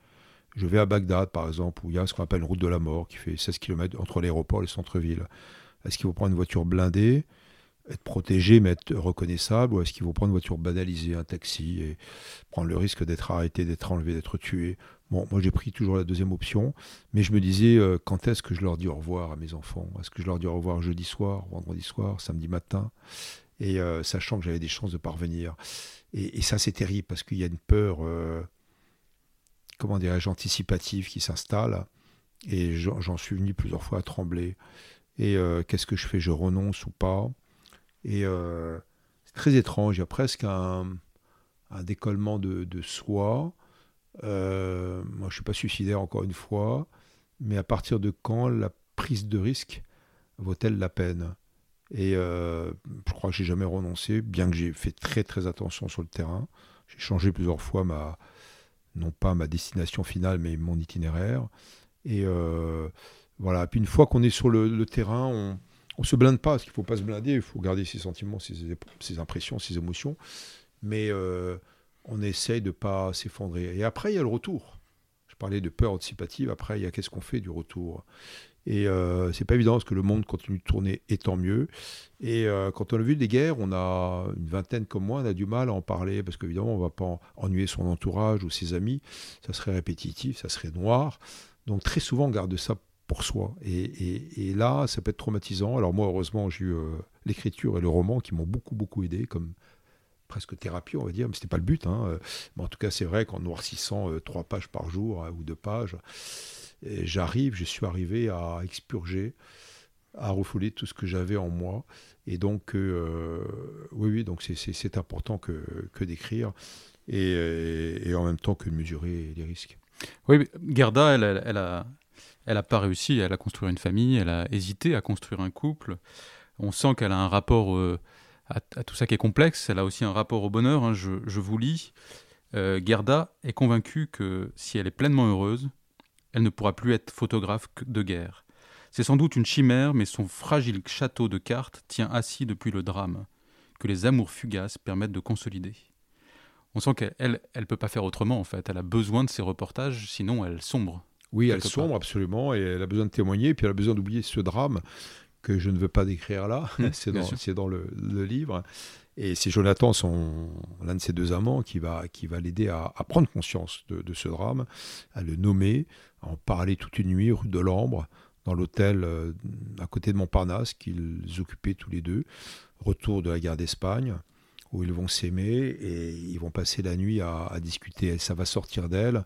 Speaker 3: Je vais à Bagdad, par exemple, où il y a ce qu'on appelle une route de la mort qui fait 16 km entre l'aéroport et le centre-ville. Est-ce qu'il faut prendre une voiture blindée, être protégé mais être reconnaissable, ou est-ce qu'il faut prendre une voiture banalisée, un taxi, et prendre le risque d'être arrêté, d'être enlevé, d'être tué? Bon, moi j'ai pris toujours la deuxième option, mais je me disais euh, quand est-ce que je leur dis au revoir à mes enfants? Est-ce que je leur dis au revoir jeudi soir, vendredi soir, samedi matin? Et euh, sachant que j'avais des chances de parvenir. Et, ça c'est terrible parce qu'il y a une peur, euh, comment dirais-je, anticipative qui s'installe. Et j'en suis venu plusieurs fois à trembler. Et qu'est-ce que je fais? Je renonce ou pas? Et c'est très étrange, il y a presque un, décollement de, soi euh, moi, je ne suis pas suicidaire encore une fois, mais à partir de quand la prise de risque vaut-elle la peine? Et euh, je crois que j'ai jamais renoncé, bien que j'ai fait très très attention sur le terrain. J'ai changé plusieurs fois ma, non pas ma destination finale, mais mon itinéraire. Et euh, voilà. Puis une fois qu'on est sur le, terrain, on, on se blinde pas, parce qu'il faut pas se blinder, il faut garder ses sentiments, ses, impressions, ses émotions. Mais on essaye de pas s'effondrer. Et après, il y a le retour. Je parlais de peur anticipative. Après, il y a qu'est-ce qu'on fait du retour? Et euh, c'est pas évident parce que le monde continue de tourner et tant mieux. Et euh, quand on a vu des guerres, on a une vingtaine comme moi, on a du mal à en parler parce qu'évidemment, on va pas ennuyer son entourage ou ses amis. Ça serait répétitif, ça serait noir. Donc très souvent, on garde ça pour soi. Et, là, ça peut être traumatisant. Alors moi, heureusement, j'ai eu euh, l'écriture et le roman qui m'ont beaucoup, beaucoup aidé, comme presque thérapie, on va dire, mais ce n'était pas le but. Hein. Mais en tout cas, c'est vrai qu'en noircissant euh, trois pages par jour euh, ou deux pages, j'arrive, je suis arrivé à expurger, à refouler tout ce que j'avais en moi. Et donc, euh, oui, oui, donc c'est important que, que d'écrire et, et, en même temps que de mesurer les risques.
Speaker 2: Oui, Gerda, elle, elle, a, Elle n'a pas réussi à construire une famille, elle a hésité à construire un couple. On sent qu'elle a un rapport euh, à, tout ça qui est complexe. Elle a aussi un rapport au bonheur. Hein. Je, vous lis. Euh, Gerda est convaincue que si elle est pleinement heureuse, elle ne pourra plus être photographe de guerre. C'est sans doute une chimère, mais son fragile château de cartes tient assis depuis le drame, que les amours fugaces permettent de consolider. On sent qu'elle elle peut pas faire autrement en fait. Elle a besoin de ces reportages, sinon elle sombre.
Speaker 3: Oui, elle sombre absolument, et elle a besoin de témoigner, puis elle a besoin d'oublier ce drame que je ne veux pas décrire là. Mmh, [LAUGHS] c'est dans, dans le, livre. Et c'est Jonathan, l'un de ses deux amants, qui va, qui va l'aider à, prendre conscience de, de, ce drame, à le nommer, à en parler toute une nuit rue de l'Ambre, dans l'hôtel euh, à côté de Montparnasse qu'ils occupaient tous les deux. Retour de la guerre d'Espagne, où ils vont s'aimer et ils vont passer la nuit à, discuter. Ça va sortir d'elle.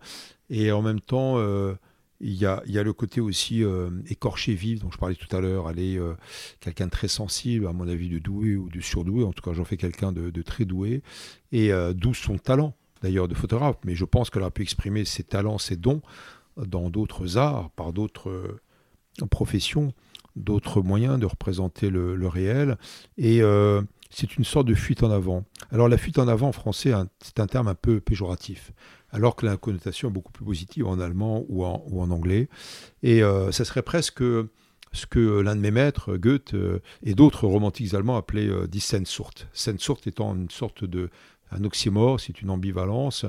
Speaker 3: Et en même temps, euh, il, y a, le côté aussi euh, écorché vif dont je parlais tout à l'heure. Elle est quelqu'un de très sensible, à mon avis, de doué ou de surdoué. En tout cas, j'en fais quelqu'un de, très doué. Et d'où son talent, d'ailleurs, de photographe. Mais je pense qu'elle a pu exprimer ses talents, ses dons dans d'autres arts, par d'autres profession, d'autres moyens de représenter le, réel. Et euh, c'est une sorte de fuite en avant. Alors la fuite en avant en français, hein, c'est un terme un peu péjoratif, alors que la connotation est beaucoup plus positive en allemand ou en, anglais. Et euh, ça serait presque ce que l'un de mes maîtres, Goethe, euh, et d'autres romantiques allemands appelaient euh, die Sehnsucht. Sehnsucht étant une sorte de un oxymore, c'est une ambivalence.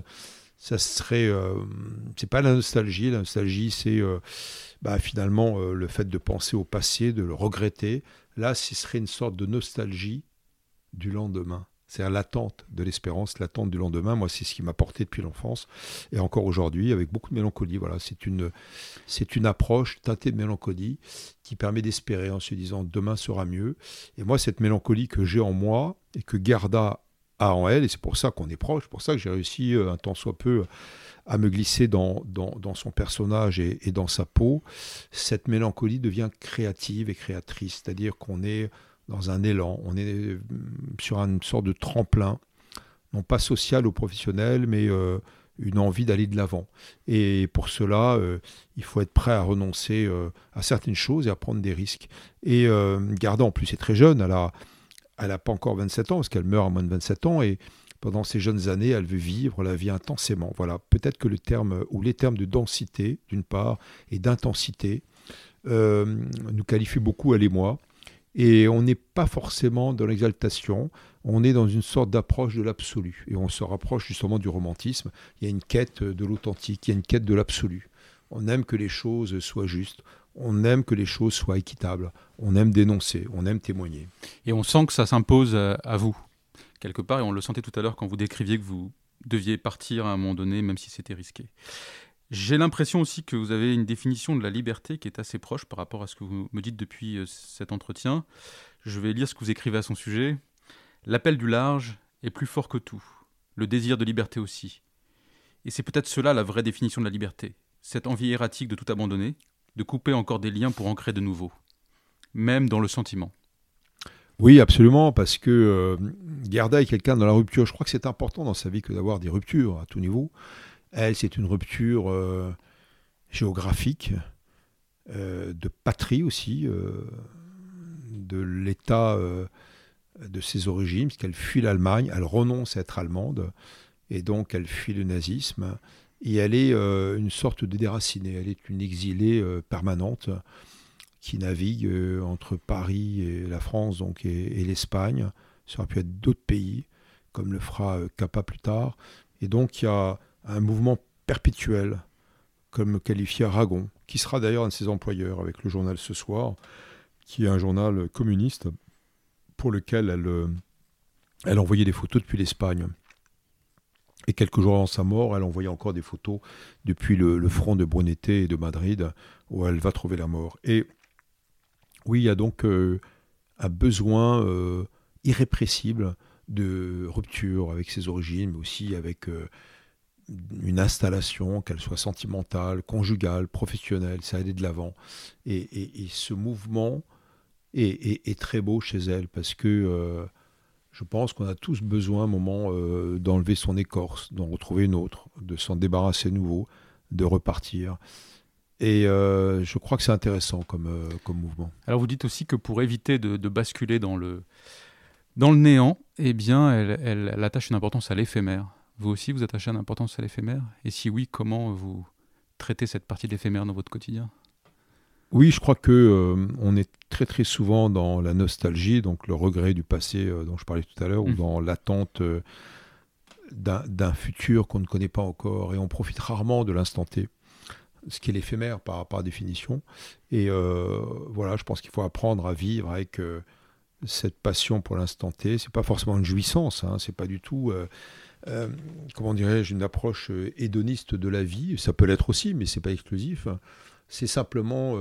Speaker 3: Ça serait, c'est pas la nostalgie. La nostalgie, c'est bah, finalement le fait de penser au passé, de le regretter, là, ce serait une sorte de nostalgie du lendemain. C'est-à-dire l'attente de l'espérance, l'attente du lendemain. Moi, c'est ce qui m'a porté depuis l'enfance et encore aujourd'hui, avec beaucoup de mélancolie. Voilà, c'est une, c'est une approche teintée de mélancolie qui permet d'espérer en se disant demain sera mieux. Et moi, cette mélancolie que j'ai en moi et que Garda a en elle, et c'est pour ça qu'on est proche, pour ça que j'ai réussi euh, un temps soit peu à me glisser dans, dans, son personnage et, dans sa peau, cette mélancolie devient créative et créatrice. C'est-à-dire qu'on est dans un élan, on est euh, sur une sorte de tremplin, non pas social ou professionnel, mais euh, une envie d'aller de l'avant. Et pour cela, euh, il faut être prêt à renoncer à certaines choses et à prendre des risques. Et Garda, en plus, est très jeune, elle n'a elle pas encore 27 ans, parce qu'elle meurt à moins de 27 ans, et pendant ces jeunes années, elle veut vivre la vie intensément. Voilà, peut-être que le terme ou les termes de densité, d'une part, et d'intensité, nous qualifient beaucoup, elle et moi. Et on n'est pas forcément dans l'exaltation, on est dans une sorte d'approche de l'absolu. Et on se rapproche justement du romantisme. Il y a une quête de l'authentique, il y a une quête de l'absolu. On aime que les choses soient justes, on aime que les choses soient équitables, on aime dénoncer, on aime témoigner.
Speaker 2: Et on sent que ça s'impose à vous quelque part, et on le sentait tout à l'heure quand vous décriviez que vous deviez partir à un moment donné, même si c'était risqué. J'ai l'impression aussi que vous avez une définition de la liberté qui est assez proche par rapport à ce que vous me dites depuis euh, cet entretien. Je vais lire ce que vous écrivez à son sujet. L'appel du large est plus fort que tout, le désir de liberté aussi. Et c'est peut-être cela la vraie définition de la liberté, cette envie erratique de tout abandonner, de couper encore des liens pour en créer de nouveaux, même dans le sentiment.
Speaker 3: Oui, absolument, parce que euh, Gerda est quelqu'un dans la rupture. Je crois que c'est important dans sa vie que d'avoir des ruptures à tout niveau. Elle, c'est une rupture euh, géographique, euh, de patrie aussi, de l'état de ses origines, puisqu'elle fuit l'Allemagne, elle renonce à être allemande, et donc elle fuit le nazisme. Et elle est une sorte de déracinée, elle est une exilée permanente qui navigue euh, entre Paris et la France donc, et, l'Espagne. Ça aurait pu être d'autres pays, comme le fera euh, Capa plus tard. Et donc il y a un mouvement perpétuel, comme le qualifiait Aragon, qui sera d'ailleurs un de ses employeurs avec le journal Ce Soir, qui est un journal communiste pour lequel elle, euh, elle envoyait des photos depuis l'Espagne. Et quelques jours avant sa mort, elle envoyait encore des photos depuis le, front de Brunete et de Madrid, où elle va trouver la mort. Et oui, il y a donc euh, un besoin euh, irrépressible de rupture avec ses origines, mais aussi avec une installation, qu'elle soit sentimentale, conjugale, professionnelle, ça allait de l'avant. Et, ce mouvement est, très beau chez elle parce que je pense qu'on a tous besoin à un moment d'enlever son écorce, d'en retrouver une autre, de s'en débarrasser nouveau, de repartir. Et je crois que c'est intéressant comme, mouvement.
Speaker 2: Alors vous dites aussi que pour éviter de, basculer dans le, néant, eh bien, elle, attache une importance à l'éphémère. Vous aussi, vous attachez une importance à l'éphémère? Et si oui, comment vous traitez cette partie de l'éphémère dans votre quotidien?
Speaker 3: Oui, je crois que euh, on est très très souvent dans la nostalgie, donc le regret du passé euh, dont je parlais tout à l'heure, ou mmh. dans l'attente euh, d'un futur qu'on ne connaît pas encore, et on profite rarement de l'instant T, ce qui est l'éphémère par, par définition. Et voilà, je pense qu'il faut apprendre à vivre avec cette passion pour l'instant T. C'est pas forcément une jouissance, hein, c'est pas du tout, euh, euh, comment dirais-je, une approche euh, hédoniste de la vie. Ça peut l'être aussi, mais c'est pas exclusif. C'est simplement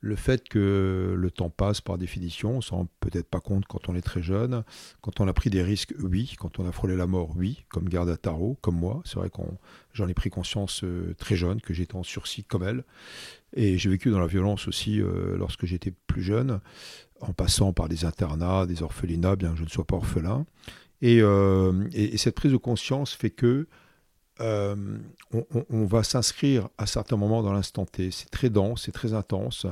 Speaker 3: le fait que le temps passe par définition. On s'en rend peut-être pas compte quand on est très jeune. Quand on a pris des risques, oui. Quand on a frôlé la mort, oui. Comme Garda Tarot, comme moi. C'est vrai qu'on j'en ai pris conscience très jeune, que j'étais en sursis comme elle. Et j'ai vécu dans la violence aussi lorsque j'étais plus jeune en passant par des internats, des orphelinats, bien que je ne sois pas orphelin. Et, euh, cette prise de conscience fait que euh, on, va s'inscrire à certains moments dans l'instant T. C'est très dense, c'est très intense,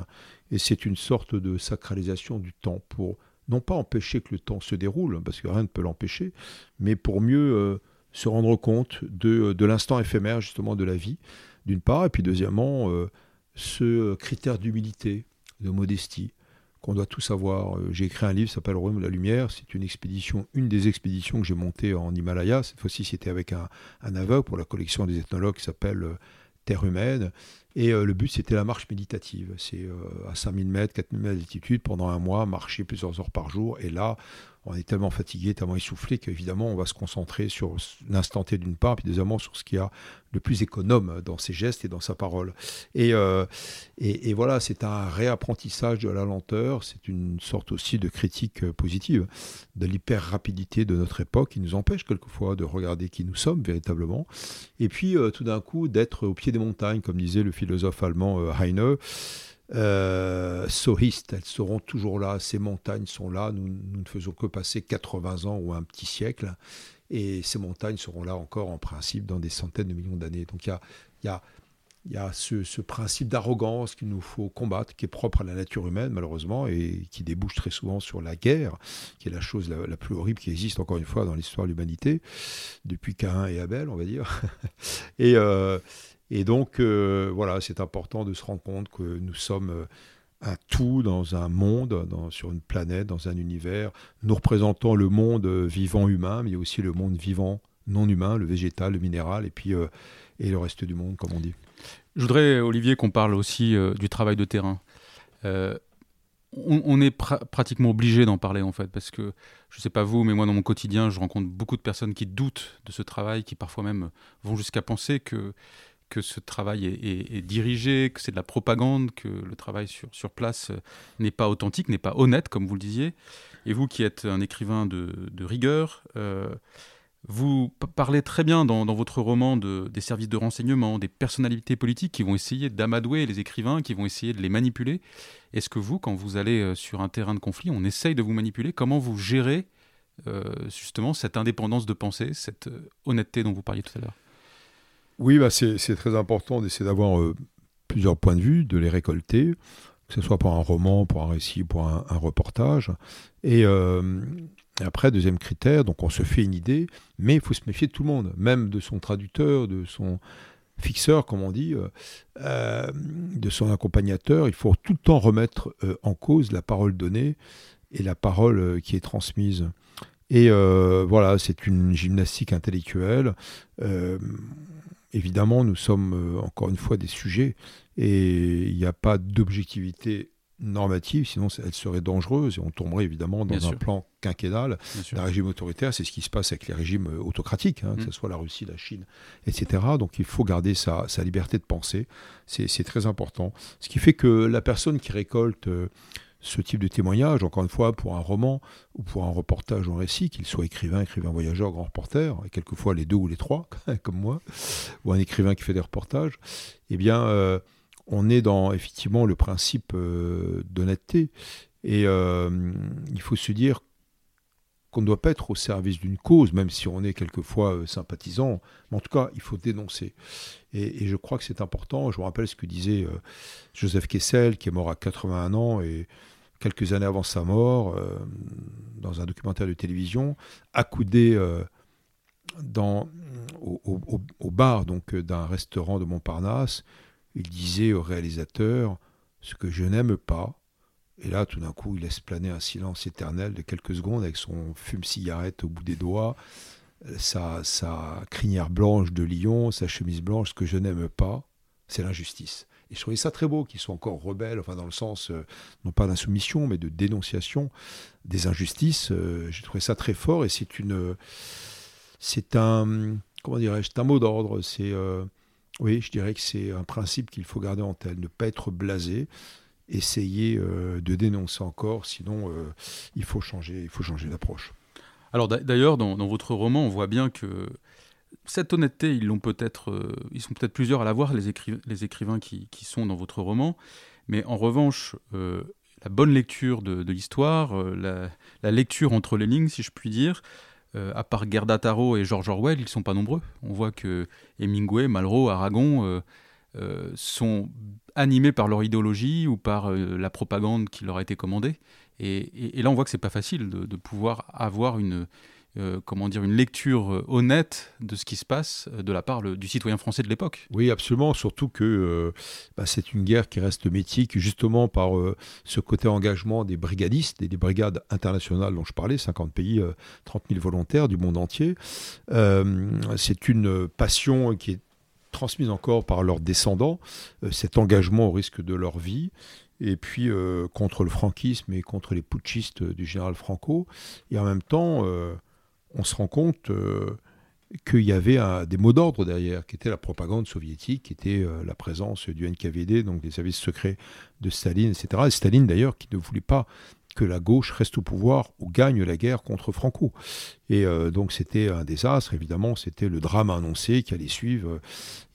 Speaker 3: et c'est une sorte de sacralisation du temps pour non pas empêcher que le temps se déroule, parce que rien ne peut l'empêcher, mais pour mieux euh, se rendre compte de, de l'instant éphémère justement de la vie, d'une part, et puis deuxièmement, ce critère d'humilité, de modestie, qu'on doit tout savoir. Euh, j'ai écrit un livre qui s'appelle Royaume de la Lumière. C'est une expédition, une des expéditions que j'ai montées en Himalaya. Cette fois-ci, c'était avec un, aveugle pour la collection des ethnologues qui s'appelle euh, Terre humaine. Et euh, le but, c'était la marche méditative. C'est à 5000 mètres, 4000 mètres d'altitude, pendant un mois, marcher plusieurs heures par jour. Et là, on est tellement fatigué, tellement essoufflé qu'évidemment, on va se concentrer sur l'instant T d'une part, puis deuxièmement sur ce qu'il y a le plus économe dans ses gestes et dans sa parole. Et, euh, et, voilà, c'est un réapprentissage de la lenteur, c'est une sorte aussi de critique positive de l'hyper-rapidité de notre époque qui nous empêche quelquefois de regarder qui nous sommes véritablement. Et puis, euh, tout d'un coup, d'être au pied des montagnes, comme disait le philosophe allemand euh, Heine euh, elles seront toujours là, ces montagnes sont là, nous, ne faisons que passer 80 ans ou un petit siècle, et ces montagnes seront là encore en principe dans des centaines de millions d'années. Donc il y a, ce, principe d'arrogance qu'il nous faut combattre, qui est propre à la nature humaine malheureusement, et qui débouche très souvent sur la guerre, qui est la chose la, plus horrible qui existe encore une fois dans l'histoire de l'humanité, depuis Cain et Abel, on va dire. [LAUGHS] et, euh, et donc, euh, voilà, c'est important de se rendre compte que nous sommes euh, un tout dans un monde, sur une planète, dans un univers. Nous représentons le monde vivant humain, mais aussi le monde vivant non humain, le végétal, le minéral, et puis euh, et le reste du monde, comme on dit.
Speaker 2: Je voudrais, Olivier, qu'on parle aussi du travail de terrain. on, est pratiquement obligé d'en parler en fait, parce que je ne sais pas vous, mais moi dans mon quotidien, je rencontre beaucoup de personnes qui doutent de ce travail, qui parfois même vont jusqu'à penser que que ce travail est, dirigé, que c'est de la propagande, que le travail sur, sur place euh, n'est pas authentique, n'est pas honnête, comme vous le disiez. Et vous qui êtes un écrivain de, rigueur, euh, vous parlez très bien dans, votre roman de, des services de renseignement, des personnalités politiques qui vont essayer d'amadouer les écrivains, qui vont essayer de les manipuler. Est-ce que vous, quand vous allez euh, sur un terrain de conflit, on essaye de vous manipuler? Comment vous gérez justement cette indépendance de pensée, cette honnêteté dont vous parliez tout à l'heure?
Speaker 3: Oui, bah c'est très important d'essayer d'avoir euh, plusieurs points de vue, de les récolter, que ce soit pour un roman, pour un récit, pour un, reportage. Euh, et après, deuxième critère, donc on se fait une idée, mais il faut se méfier de tout le monde, même de son traducteur, de son fixeur, comme on dit, euh, de son accompagnateur. Il faut tout le temps remettre en cause la parole donnée et la parole qui est transmise. Et voilà, c'est une gymnastique intellectuelle évidemment, nous sommes euh, encore une fois des sujets et il n'y a pas d'objectivité normative, sinon elle serait dangereuse et on tomberait évidemment dans un plan quinquennal d'un régime autoritaire. C'est ce qui se passe avec les régimes euh, autocratiques, hein, que mm. ce soit la Russie, la Chine, etc. Donc il faut garder sa, liberté de penser. C'est très important. Ce qui fait que la personne qui récolte euh, ce type de témoignage, encore une fois, pour un roman ou pour un reportage ou un récit, qu'il soit écrivain, écrivain voyageur, grand reporter, et quelquefois les deux ou les trois, [LAUGHS] comme moi, ou un écrivain qui fait des reportages, eh bien, euh, on est dans effectivement le principe euh, d'honnêteté. Et euh, il faut se dire qu'on ne doit pas être au service d'une cause, même si on est quelquefois sympathisant. Mais en tout cas, il faut dénoncer. Et, je crois que c'est important. Je me rappelle ce que disait Joseph Kessel, qui est mort à 81 ans, et quelques années avant sa mort, euh, dans un documentaire de télévision, accoudé dans, au, bar donc d'un restaurant de Montparnasse, il disait au réalisateur ce que je n'aime pas, et là, tout d'un coup, il laisse planer un silence éternel de quelques secondes avec son fume-cigarette au bout des doigts, sa crinière blanche de lion, sa chemise blanche. Ce que je n'aime pas, c'est l'injustice. Et je trouvais ça très beau qu'ils soient encore rebelles, enfin dans le sens, euh, non pas d'insoumission, mais de dénonciation des injustices. Euh, j'ai trouvé ça très fort et c'est une, c'est un, comment dirais-je, un mot d'ordre. C'est, euh, oui, je dirais que c'est un principe qu'il faut garder en tête, ne pas être blasé, essayer euh, de dénoncer encore, sinon il faut changer, il faut changer d'approche.
Speaker 2: Alors d'ailleurs, dans, votre roman, on voit bien que cette honnêteté, ils l'ont peut-être, euh, ils sont peut-être plusieurs à l'avoir, les, les écrivains qui, sont dans votre roman, mais en revanche, la bonne lecture de, l'histoire, la, lecture entre les lignes, si je puis dire, à part Gerda Taro et George Orwell, ils sont pas nombreux. On voit que Hemingway, Malraux, Aragon sont animés par leur idéologie ou par euh, la propagande qui leur a été commandée. Et, là, on voit que c'est pas facile de, pouvoir avoir une, euh, comment dire, une lecture euh, honnête de ce qui se passe de la part du citoyen français de l'époque.
Speaker 3: Oui, absolument, surtout que bah, c'est une guerre qui reste mythique justement par ce côté engagement des brigadistes et des brigades internationales dont je parlais, 50 pays, 30 000 volontaires du monde entier. c'est une passion qui est transmise encore par leurs descendants, euh, cet engagement au risque de leur vie, et puis euh, contre le franquisme et contre les putschistes du général Franco. Et en même temps, euh, on se rend compte qu'il y avait des mots d'ordre derrière, qui était la propagande soviétique, qui était la présence du NKVD, donc des services secrets de Staline, etc. Et Staline d'ailleurs qui ne voulait pas que la gauche reste au pouvoir ou gagne la guerre contre Franco. Et euh, donc c'était un désastre, évidemment, c'était le drame annoncé qui allait suivre, euh,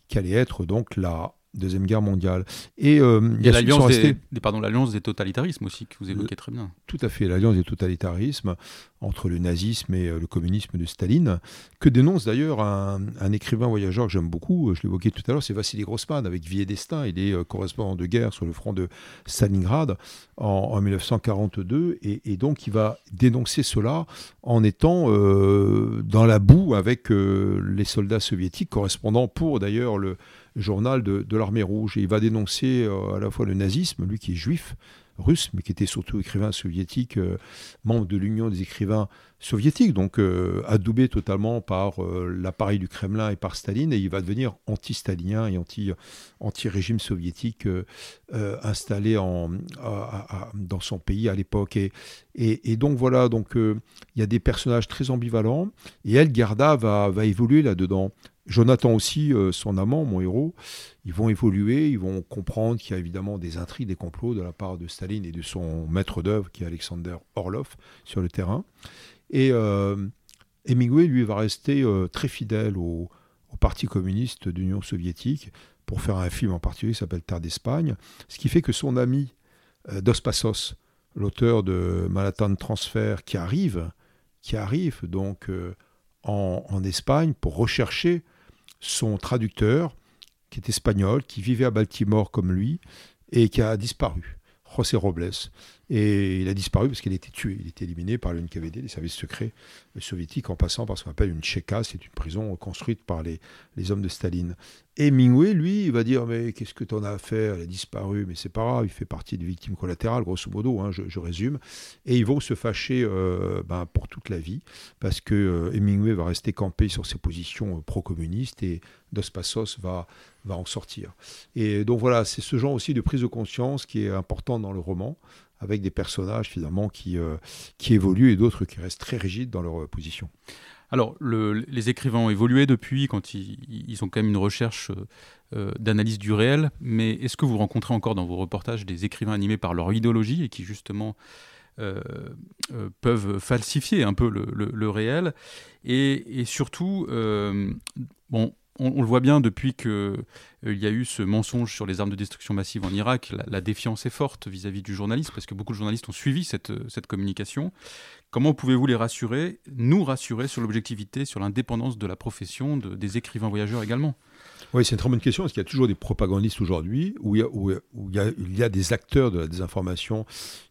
Speaker 3: qui allait être donc la Deuxième Guerre mondiale.
Speaker 2: Et euh, il y a l'alliance des, pardon, l'alliance des totalitarismes aussi, que vous évoquez très bien.
Speaker 3: Tout à fait, l'alliance des totalitarismes entre le nazisme et euh, le communisme de Staline, que dénonce d'ailleurs un, écrivain voyageur que j'aime beaucoup, euh, je l'évoquais tout à l'heure, c'est Vassili Grossman, avec Vie et Destin. Il est correspondant de guerre sur le front de Stalingrad en, 1942, et, donc il va dénoncer cela en étant dans la boue avec les soldats soviétiques, correspondant pour d'ailleurs le journal de, l'armée rouge. Et il va dénoncer euh, à la fois le nazisme, lui qui est juif, russe, mais qui était surtout écrivain soviétique, euh, membre de l'Union des écrivains soviétiques, donc euh, adoubé totalement par l'appareil du Kremlin et par Staline, et il va devenir anti-stalinien et anti-régime soviétique installé dans son pays à l'époque. Et, et, donc voilà, donc il y a des personnages très ambivalents, et elle, Garda, va, va évoluer là-dedans. Jonathan aussi, euh, son amant, mon héros, ils vont évoluer, ils vont comprendre qu'il y a évidemment des intrigues, des complots de la part de Staline et de son maître d'œuvre, qui est Alexander Orlov, sur le terrain. Et euh, Hemingway, lui, va rester euh, très fidèle au, Parti communiste d'Union soviétique pour faire un film en particulier qui s'appelle Terre d'Espagne, ce qui fait que son ami Dos Passos, l'auteur de Manhattan Transfer, qui arrive, qui arrive donc en, Espagne pour rechercher son traducteur, qui est espagnol, qui vivait à Baltimore comme lui, et qui a disparu, José Robles. Et il a disparu parce qu'il a été tué. Il a été éliminé par le NKVD, les services secrets soviétiques, en passant par ce qu'on appelle une Tchéka, c'est une prison construite par les, les hommes de Staline. Et Mingwei, lui, va dire Mais qu'est-ce que tu en as à faire? Elle a disparu, mais c'est pas grave, il fait partie des victimes collatérales, grosso modo, hein, je, résume. Et ils vont se fâcher euh, ben, pour toute la vie, parce que euh, Hemingway va rester campé sur ses positions euh, pro-communistes et Dos Passos va, va en sortir. Et donc voilà, c'est ce genre aussi de prise de conscience qui est important dans le roman avec des personnages finalement qui, euh, qui évoluent et d'autres qui restent très rigides dans leur euh, position.
Speaker 2: Alors, les écrivains ont évolué depuis, quand ils, ils ont quand même une recherche euh, d'analyse du réel, mais est-ce que vous rencontrez encore dans vos reportages des écrivains animés par leur idéologie et qui justement peuvent falsifier un peu le, le, réel? Et, et, surtout, bon, on, le voit bien depuis qu'il euh, y a eu ce mensonge sur les armes de destruction massive en Irak, la, défiance est forte vis-à-vis du journaliste, parce que beaucoup de journalistes ont suivi cette, cette communication. Comment pouvez-vous les rassurer, nous rassurer sur l'objectivité, sur l'indépendance de la profession, des écrivains voyageurs également?
Speaker 3: Oui, c'est une très bonne question, parce qu'il y a toujours des propagandistes aujourd'hui, où, il y, a, des acteurs de la désinformation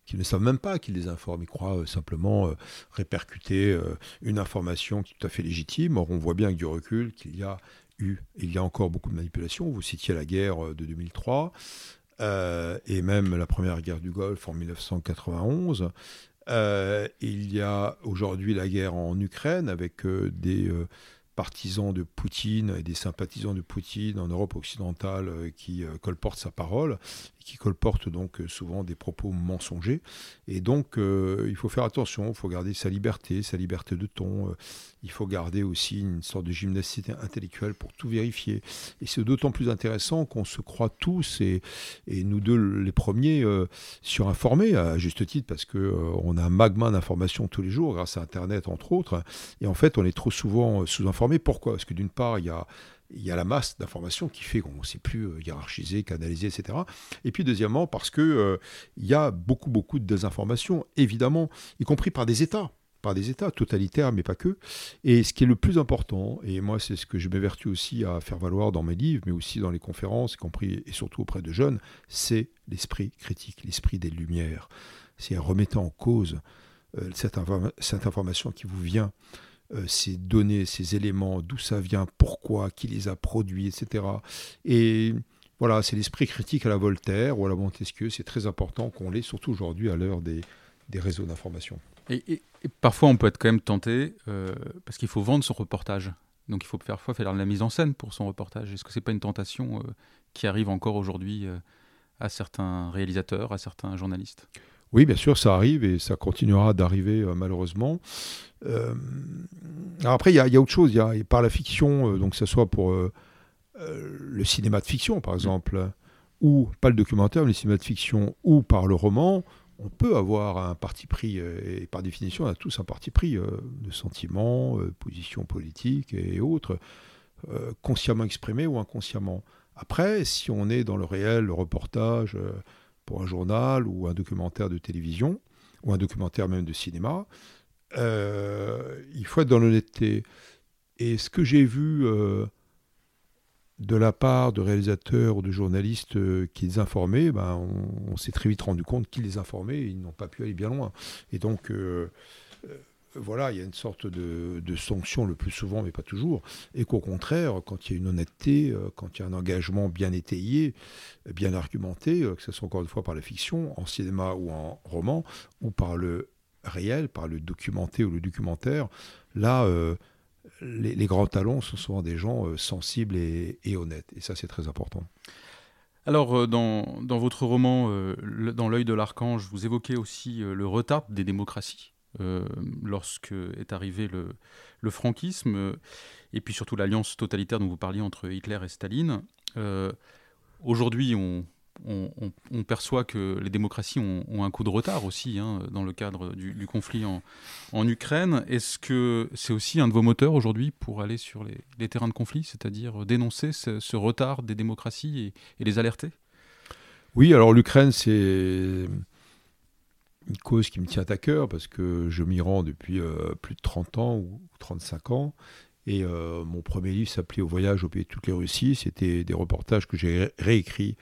Speaker 3: qui ne savent même pas qu'ils les informent? Ils croient euh, simplement euh, répercuter euh, une information qui est tout à fait légitime. Or, on voit bien avec du recul qu'il y a il y a encore beaucoup de manipulations. Vous citiez la guerre de 2003, et même la première guerre du Golfe en 1991. il y a aujourd'hui la guerre en Ukraine avec des partisans de Poutine et des sympathisants de Poutine en Europe occidentale euh, qui euh, colportent sa parole qui colportent donc euh, souvent des propos mensongers. Et donc, euh, il faut faire attention, il faut garder sa liberté, sa liberté de ton. Euh, il faut garder aussi une sorte de gymnastique intellectuelle pour tout vérifier. Et c'est d'autant plus intéressant qu'on se croit tous, et, et nous deux les premiers, surinformés, à juste titre, parce qu'on a un magma d'informations tous les jours, grâce à Internet entre autres. Et en fait, on est trop souvent sous-informés. Pourquoi? Parce que d'une part, il y a il y a la masse d'informations qui fait qu'on ne sait plus euh, hiérarchiser, canaliser, etc. Et puis deuxièmement, parce qu'il euh, y a beaucoup, beaucoup de désinformation, évidemment, y compris par des États, par des États totalitaires, mais pas que. Et ce qui est le plus important, et moi c'est ce que je m'évertue aussi à faire valoir dans mes livres, mais aussi dans les conférences, y compris et surtout auprès de jeunes, c'est l'esprit critique, l'esprit des Lumières. C'est remettant en cause euh, cette information qui vous vient euh, ces données, ces éléments, d'où ça vient, pourquoi, qui les a produits, etc. Et voilà, c'est l'esprit critique à la Voltaire ou à la Montesquieu. C'est très important qu'on l'ait, surtout aujourd'hui à l'heure des, des réseaux d'information.
Speaker 2: Et, parfois, on peut être quand même tenté, euh, parce qu'il faut vendre son reportage. Donc il faut parfois faire la mise en scène pour son reportage. Est-ce que ce n'est pas une tentation euh, qui arrive encore aujourd'hui à certains réalisateurs, à certains journalistes?
Speaker 3: Oui, bien sûr, ça arrive et ça continuera d'arriver malheureusement. Euh, après, il y, a autre chose. Il y par la fiction, euh, donc que ce soit pour euh, le cinéma de fiction, par exemple, ou pas le documentaire, mais le cinéma de fiction, ou par le roman, on peut avoir un parti pris, et par définition, on a tous un parti pris de sentiments, positions politiques et autres, consciemment exprimés ou inconsciemment. Après, si on est dans le réel, le reportage pour un journal ou un documentaire de télévision, ou un documentaire même de cinéma, euh, il faut être dans l'honnêteté. Et ce que j'ai vu euh, de la part de réalisateurs ou de journalistes euh, qui les informaient, ben, on, s'est très vite rendu compte qu'ils les informaient et ils n'ont pas pu aller bien loin. Et donc, voilà, il y a une sorte de, de, sanction le plus souvent, mais pas toujours. Et qu'au contraire, quand il y a une honnêteté, quand il y a un engagement bien étayé, bien argumenté, que ce soit encore une fois par la fiction, en cinéma ou en roman, ou par le réel, par le documenté ou le documentaire, là, euh, les, grands talents sont souvent des gens euh, sensibles et, honnêtes. Et ça, c'est très important.
Speaker 2: Alors, euh, dans, dans, votre roman, Dans l'œil de l'archange, vous évoquez aussi le retard des démocraties. lorsque est arrivé le, le, franquisme, et puis surtout l'alliance totalitaire dont vous parliez entre Hitler et Staline. Aujourd'hui, on, on, perçoit que les démocraties ont, un coup de retard aussi hein, dans le cadre du, conflit en, Ukraine. Est-ce que c'est aussi un de vos moteurs aujourd'hui pour aller sur les, terrains de conflit, c'est-à-dire dénoncer ce, retard des démocraties et, les alerter?
Speaker 3: Oui, alors l'Ukraine, c'est une cause qui me tient à cœur parce que je m'y rends depuis euh, plus de 30 ans ou 35 ans. Et euh, mon premier livre s'appelait Au voyage au pays de toutes les Russies. C'était des reportages que j'ai réécrits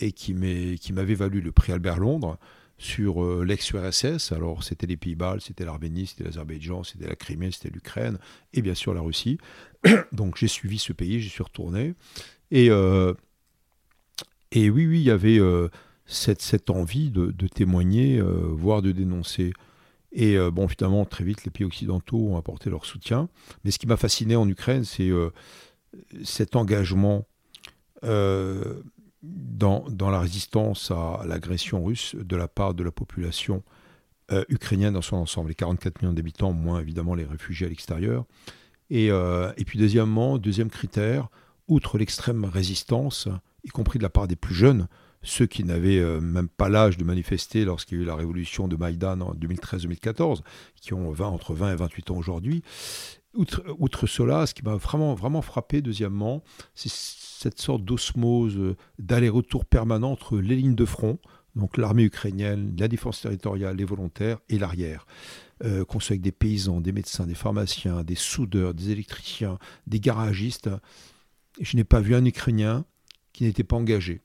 Speaker 3: et qui m'avait valu le prix Albert Londres sur euh, l'ex-URSS. Alors, c'était les Pays-Bas, c'était l'Arménie, c'était l'Azerbaïdjan, c'était la Crimée, c'était l'Ukraine et bien sûr la Russie. [COUGHS] Donc, j'ai suivi ce pays, j'y suis retourné. Et, euh, oui, oui, il y avait euh, cette, envie de, témoigner, voire de dénoncer. Et bon, finalement, très vite, les pays occidentaux ont apporté leur soutien. Mais ce qui m'a fasciné en Ukraine, c'est cet engagement dans, la résistance à l'agression russe de la part de la population euh, ukrainienne dans son ensemble, les 44 millions d'habitants, moins évidemment les réfugiés à l'extérieur. Et, euh, et, puis deuxièmement, deuxième critère, outre l'extrême résistance, y compris de la part des plus jeunes, ceux qui n'avaient euh, même pas l'âge de manifester lorsqu'il y a eu la révolution de Maïdan en 2013-2014, qui ont 20, entre 20 et 28 ans aujourd'hui, outre, cela, ce qui m'a vraiment, vraiment frappé, deuxièmement, c'est cette sorte d'osmose, euh, d'aller-retour permanent entre les lignes de front, donc l'armée ukrainienne, la défense territoriale, les volontaires et l'arrière. Euh, qu'on soit avec des paysans, des médecins, des pharmaciens, des soudeurs, des électriciens, des garagistes. Je n'ai pas vu un Ukrainien qui n'était pas engagé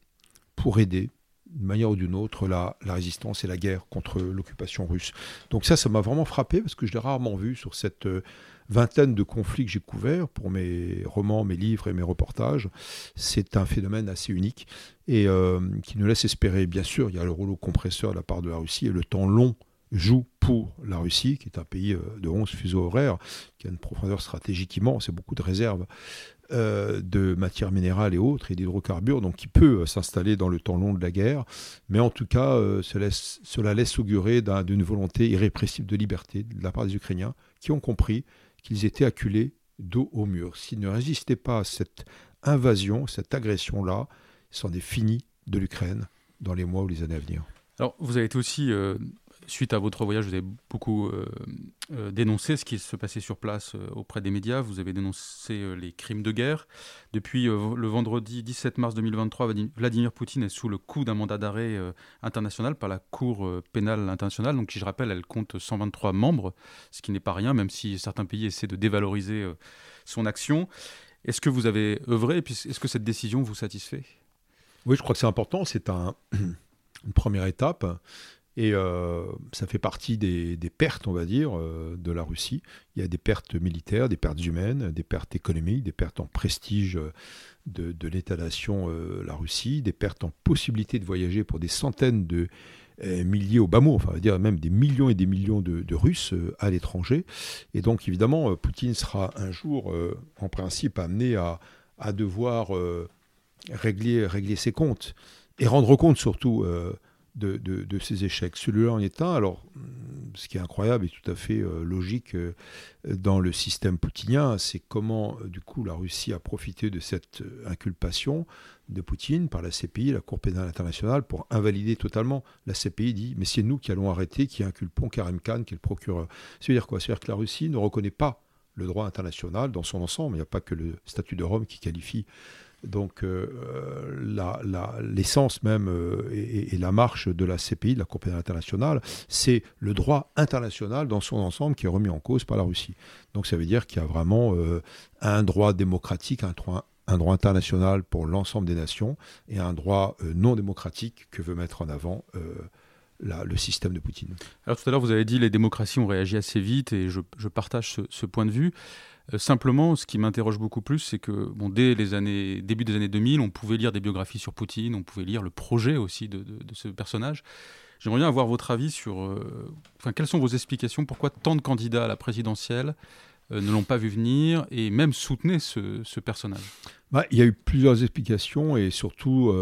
Speaker 3: pour aider, d'une manière ou d'une autre, la, la, résistance et la guerre contre l'occupation russe. Donc ça, ça m'a vraiment frappé parce que je l'ai rarement vu sur cette euh, vingtaine de conflits que j'ai couverts pour mes romans, mes livres et mes reportages. C'est un phénomène assez unique et euh, qui nous laisse espérer. Bien sûr, il y a le rouleau compresseur de la part de la Russie et le temps long joue pour la Russie, qui est un pays euh, de 11 fuseaux horaires, qui a une profondeur stratégique immense et beaucoup de réserves euh, de matières minérales et autres, et d'hydrocarbures, donc qui peut s'installer dans le temps long de la guerre. Mais en tout cas, cela laisse augurer d'une volonté irrépressible de liberté de la part des Ukrainiens, qui ont compris qu'ils étaient acculés dos au mur. S'ils ne résistaient pas à cette invasion, cette agression-là, c'en est fini de l'Ukraine dans les mois ou les années à venir.
Speaker 2: Alors, vous avez aussi suite à votre voyage, vous avez beaucoup euh, euh, dénoncé ce qui se passait sur place euh, auprès des médias. Vous avez dénoncé les crimes de guerre. Depuis le vendredi 17 mars 2023, Vladimir Poutine est sous le coup d'un mandat d'arrêt international par la Cour pénale internationale. Donc, qui, je rappelle, elle compte 123 membres, ce qui n'est pas rien, même si certains pays essaient de dévaloriser son action. Est-ce que vous avez œuvré? Est-ce que cette décision vous satisfait?
Speaker 3: Oui, je crois que c'est important. C'est un, [CLEARS THROAT] une première étape. Et euh, ça fait partie des, pertes, on va dire, euh, de la Russie. Il y a des pertes militaires, des pertes humaines, des pertes économiques, des pertes en prestige euh, de, l'État-nation, la Russie, des pertes en possibilité de voyager pour des centaines de milliers au bas mot, enfin, on va dire même des millions et des millions de, Russes à l'étranger. Et donc, évidemment, Poutine sera un jour, en principe, amené à, devoir régler ses comptes et rendre compte surtout de, ces échecs. Celui-là en est un. Alors, ce qui est incroyable et tout à fait euh, logique euh, dans le système poutinien, c'est comment, euh, du coup, la Russie a profité de cette inculpation de Poutine par la CPI, la Cour pénale internationale, pour invalider totalement. La CPI dit Mais c'est nous qui allons arrêter, qui inculpons Karim Khan, qui est le procureur. Ça veut dire quoi? Ça veut dire que la Russie ne reconnaît pas le droit international dans son ensemble. Il n'y a pas que le statut de Rome qui qualifie donc euh, l'essence même euh, et, la marche de la CPI, de la Cour pénale internationale, c'est le droit international dans son ensemble qui est remis en cause par la Russie. Donc ça veut dire qu'il y a vraiment euh, un droit démocratique, un droit, un droit international pour l'ensemble des nations et un droit non démocratique que veut mettre en avant le système de Poutine.
Speaker 2: Alors tout à l'heure, vous avez dit les démocraties ont réagi assez vite et je, partage ce, point de vue. Euh, simplement, ce qui m'interroge beaucoup plus, c'est que bon, dès les années, début des années 2000, on pouvait lire des biographies sur Poutine, on pouvait lire le projet aussi de, ce personnage. J'aimerais bien avoir votre avis sur, euh, enfin, quelles sont vos explications, pourquoi tant de candidats à la présidentielle euh, ne l'ont pas vu venir et même soutenaient ce, personnage?
Speaker 3: Bah, Il y a eu plusieurs explications et surtout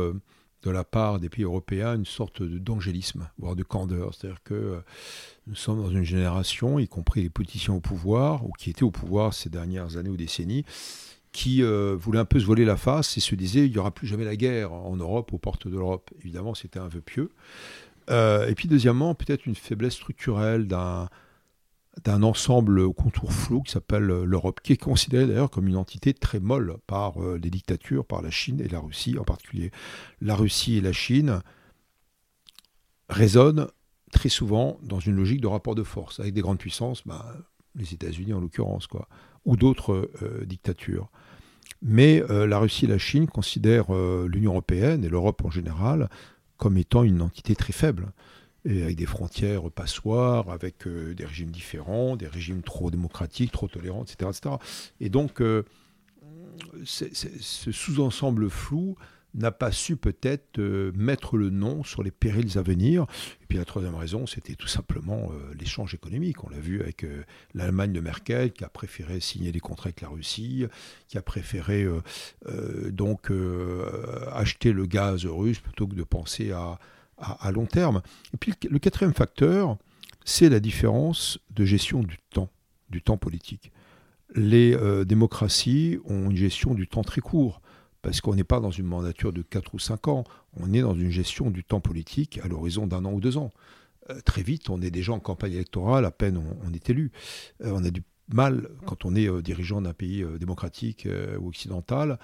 Speaker 3: de la part des pays européens une sorte d'angélisme, voire de candeur. C'est-à-dire que euh, nous sommes dans une génération, y compris les politiciens au pouvoir, ou qui étaient au pouvoir ces dernières années ou décennies, qui euh, voulaient un peu se voler la face et se disaient il n'y aura plus jamais la guerre en Europe, aux portes de l'Europe. Évidemment, c'était un vœu pieux. Euh, et puis, deuxièmement, peut-être une faiblesse structurelle d'un d'un ensemble contour flou qui s'appelle euh, l'Europe, qui est considérée d'ailleurs comme une entité très molle par euh, les dictatures, par la Chine et la Russie en particulier. La Russie et la Chine résonnent très souvent dans une logique de rapport de force, avec des grandes puissances, bah, les États-Unis en l'occurrence, quoi, ou d'autres euh, dictatures. Mais la Russie et la Chine considèrent l'Union européenne et l'Europe en général comme étant une entité très faible et avec des frontières passoires, avec euh, des régimes différents, des régimes trop démocratiques, trop tolérants, etc. etc. Et donc, euh, ce sous-ensemble flou n'a pas su peut-être euh, mettre le nom sur les périls à venir. Et puis la troisième raison, c'était tout simplement l'échange économique. On l'a vu avec l'Allemagne de Merkel, qui a préféré signer des contrats avec la Russie, qui a préféré donc acheter le gaz russe plutôt que de penser à à, long terme. Et puis le quatrième facteur, c'est la différence de gestion du temps, du temps politique. Les euh, démocraties ont une gestion du temps très court, parce qu'on n'est pas dans une mandature de 4 ou 5 ans, on est dans une gestion du temps politique à l'horizon d'un an ou deux ans. Euh, très vite, on est déjà en campagne électorale, à peine on, est élu. Euh, on a du mal, quand on est dirigeant d'un pays démocratique ou occidental,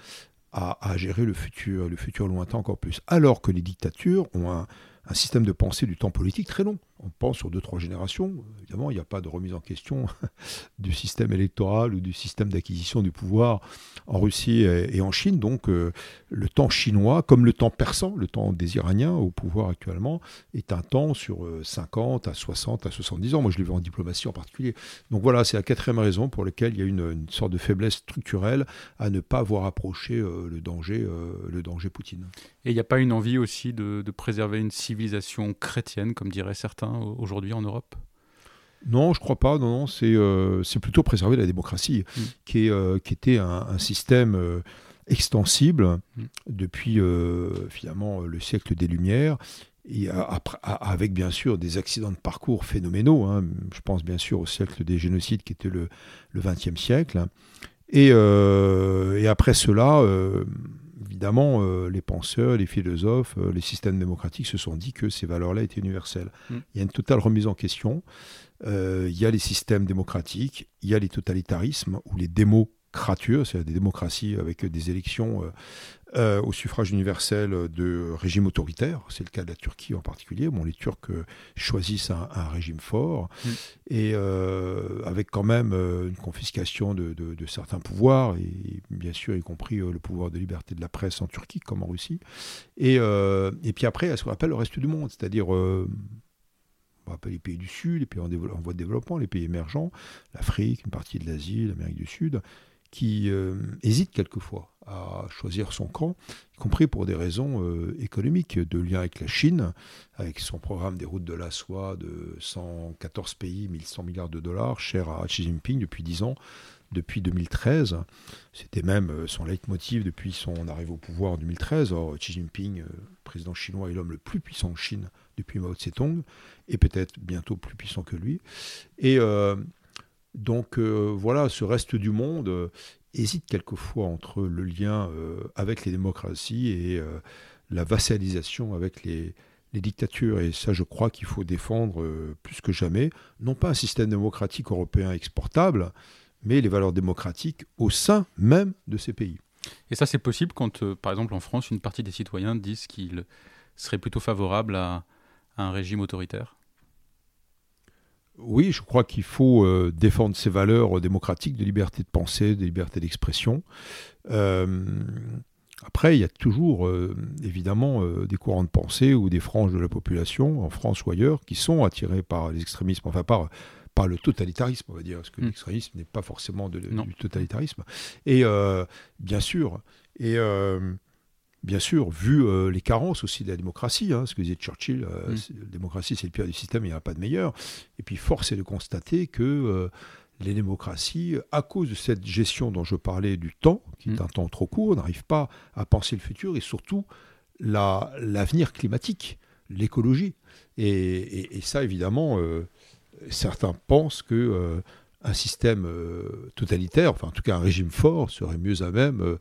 Speaker 3: à, gérer le futur, le futur lointain encore plus. Alors que les dictatures ont un, un système de pensée du temps politique très long. On pense sur deux, trois générations. Évidemment, il n'y a pas de remise en question [LAUGHS] du système électoral ou du système d'acquisition du pouvoir en Russie et en Chine. Donc, euh, le temps chinois, comme le temps persan, le temps des Iraniens au pouvoir actuellement, est un temps sur 50 euh, à 60 à 70 ans. Moi, je l'ai vu en diplomatie en particulier. Donc voilà, c'est la quatrième raison pour laquelle il y a une, sorte de faiblesse structurelle à ne pas voir approcher euh, le, danger, le danger Poutine.
Speaker 2: Et il n'y a pas une envie aussi de, de préserver une civilisation chrétienne, comme diraient certains aujourd'hui en Europe?
Speaker 3: Non, je crois pas. Non, c'est euh, plutôt préserver la démocratie, mm. qui, est, euh, qui était un, système euh, extensible mm. depuis finalement le siècle des Lumières, et avec bien sûr des accidents de parcours phénoménaux. Hein. Je pense bien sûr au siècle des génocides qui était le XXe siècle. Et, et, après cela, évidemment, euh, les penseurs, les philosophes, euh, les systèmes démocratiques se sont dit que ces valeurs-là étaient universelles. Mm. Il y a une totale remise en question. Euh, il y a les systèmes démocratiques, il y a les totalitarismes ou les démocratures, c'est-à-dire des démocraties avec des élections euh, au suffrage universel de régimes autoritaires. C'est le cas de la Turquie en particulier. Bon, les Turcs euh, choisissent un, régime fort mm. et euh, avec quand même une confiscation de, certains pouvoirs, et bien sûr y compris le pouvoir de liberté de la presse en Turquie comme en Russie. Et, et puis après, a ce qu'on appelle le reste du monde, c'est-à-dire les pays du Sud, les pays en, en voie de développement, les pays émergents, l'Afrique, une partie de l'Asie, l'Amérique du Sud, qui hésitent quelquefois à choisir son camp, y compris pour des raisons euh, économiques, de lien avec la Chine, avec son programme des routes de la soie de 114 pays, 1100 milliards de dollars, cher à Xi Jinping depuis 10 ans, depuis 2013. C'était même euh, son leitmotiv depuis son arrivée au pouvoir en 2013. Or, Xi Jinping, euh, président chinois, est l'homme le plus puissant en Chine depuis Mao Tse-tung, et peut-être bientôt plus puissant que lui. Et donc voilà, ce reste du monde, hésite quelquefois entre le lien euh, avec les démocraties et euh, la vassalisation avec les, dictatures. Et ça, je crois qu'il faut défendre euh, plus que jamais, non pas un système démocratique européen exportable, mais les valeurs démocratiques au sein même de ces pays.
Speaker 2: Et ça, c'est possible quand, par exemple, en France, une partie des citoyens disent qu'ils seraient plutôt favorables à un régime autoritaire?
Speaker 3: Oui, je crois qu'il faut euh, défendre ces valeurs démocratiques de liberté de pensée, de liberté d'expression. Euh, après, il y a toujours, euh, évidemment, des courants de pensée ou des franges de la population, en France ou ailleurs, qui sont attirés par les extrémismes, enfin par, par le totalitarisme, on va dire, parce que hmm. l'extrémisme n'est pas forcément du totalitarisme. Et bien sûr, et bien sûr, vu euh, les carences aussi de la démocratie, hein, ce que disait Churchill, euh, mm. la démocratie c'est le pire du système, il n'y en a pas de meilleur. Et puis force est de constater que euh, les démocraties, à cause de cette gestion dont je parlais du temps, qui est mm. un temps trop court, n'arrivent pas à penser le futur et surtout l'avenir climatique, l'écologie. Et, ça, évidemment, certains pensent que un système totalitaire, enfin en tout cas un régime fort, serait mieux à même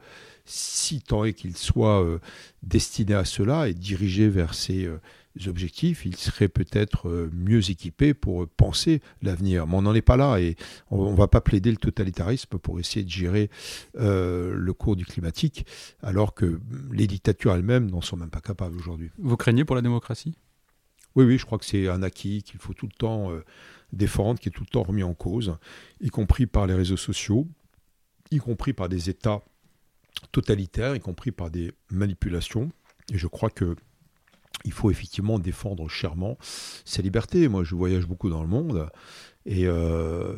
Speaker 3: si tant est qu'il soit euh, destiné à cela et dirigé vers ces euh, objectifs, il serait peut-être euh, mieux équipé pour penser l'avenir. Mais on n'en est pas là et on ne va pas plaider le totalitarisme pour essayer de gérer le cours du climatique, alors que les dictatures elles-mêmes n'en sont même pas capables aujourd'hui.
Speaker 2: Vous craignez pour la démocratie?
Speaker 3: Oui, oui, je crois que c'est un acquis qu'il faut tout le temps défendre, qui est tout le temps remis en cause, y compris par les réseaux sociaux, y compris par des États totalitaire, y compris par des manipulations. Et je crois que il faut effectivement défendre chèrement ces libertés. Moi, je voyage beaucoup dans le monde et euh,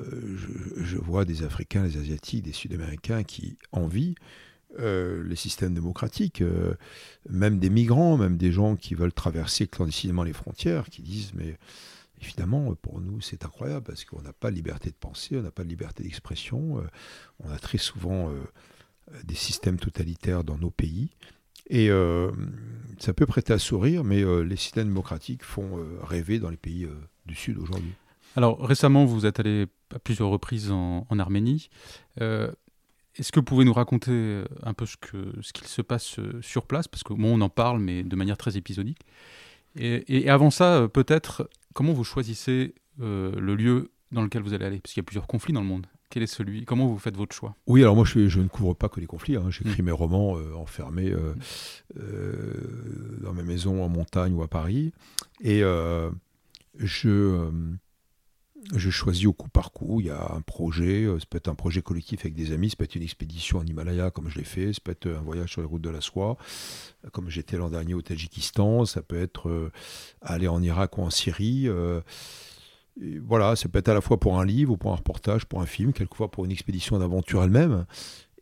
Speaker 3: je, vois des Africains, des Asiatiques, des Sud-Américains qui envient euh, les systèmes démocratiques, euh, même des migrants, même des gens qui veulent traverser clandestinement les frontières, qui disent mais évidemment pour nous c'est incroyable parce qu'on n'a pas de liberté de penser, on n'a pas de liberté d'expression, on a très souvent des systèmes totalitaires dans nos pays. Et euh, ça peut prêter à sourire, mais euh, les systèmes démocratiques font euh, rêver dans les pays du Sud aujourd'hui.
Speaker 2: Alors récemment, vous êtes allé à plusieurs reprises en, Arménie. Est-ce que vous pouvez nous raconter un peu ce qu'il ce se passe sur place? Parce que bon, on en parle, mais de manière très épisodique. Et, et avant ça, peut-être, comment vous choisissez le lieu dans lequel vous allez aller? Parce qu'il y a plusieurs conflits dans le monde. Quel est celui Comment vous faites votre choix?
Speaker 3: Oui, alors moi je, je, ne couvre pas que les conflits. Hein. J'écris mm. mes romans euh, enfermés euh, euh, dans ma maison en montagne ou à Paris. Et je, je choisis au coup par coup. Il y a un projet, ça peut être un projet collectif avec des amis, ça peut être une expédition en Himalaya comme je l'ai fait, ça peut être un voyage sur les routes de la soie, comme j'étais l'an dernier au Tadjikistan, ça peut être aller en Irak ou en Syrie voilà, ça peut être à la fois pour un livre, ou pour un reportage, pour un film, quelquefois pour une expédition d'aventure elle-même,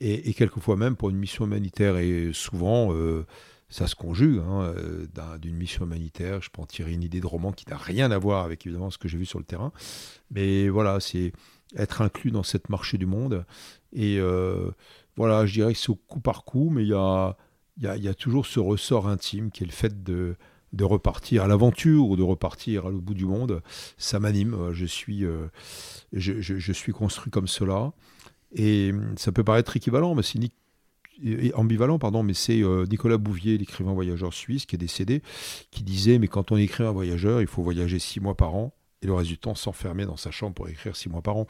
Speaker 3: et, quelquefois même pour une mission humanitaire. Et souvent, euh, ça se conjugue. Hein, euh, d'une mission humanitaire, je peux en tirer une idée de roman qui n'a rien à voir avec évidemment ce que j'ai vu sur le terrain. Mais voilà, c'est être inclus dans cette marché du monde. Et euh, voilà, je dirais que c'est au coup par coup, mais il y a, y a toujours ce ressort intime qui est le fait de de repartir à l'aventure ou de repartir à l'autre bout du monde, ça m'anime. Euh, je suis, euh, je, suis construit comme cela. Et hum, ça peut paraître équivalent, mais c'est ambivalent, pardon, mais c'est euh, Nicolas Bouvier, l'écrivain voyageur suisse, qui est décédé, qui disait Mais quand on écrit un voyageur, il faut voyager six mois par an et le reste du temps s'enfermer dans sa chambre pour écrire six mois par an.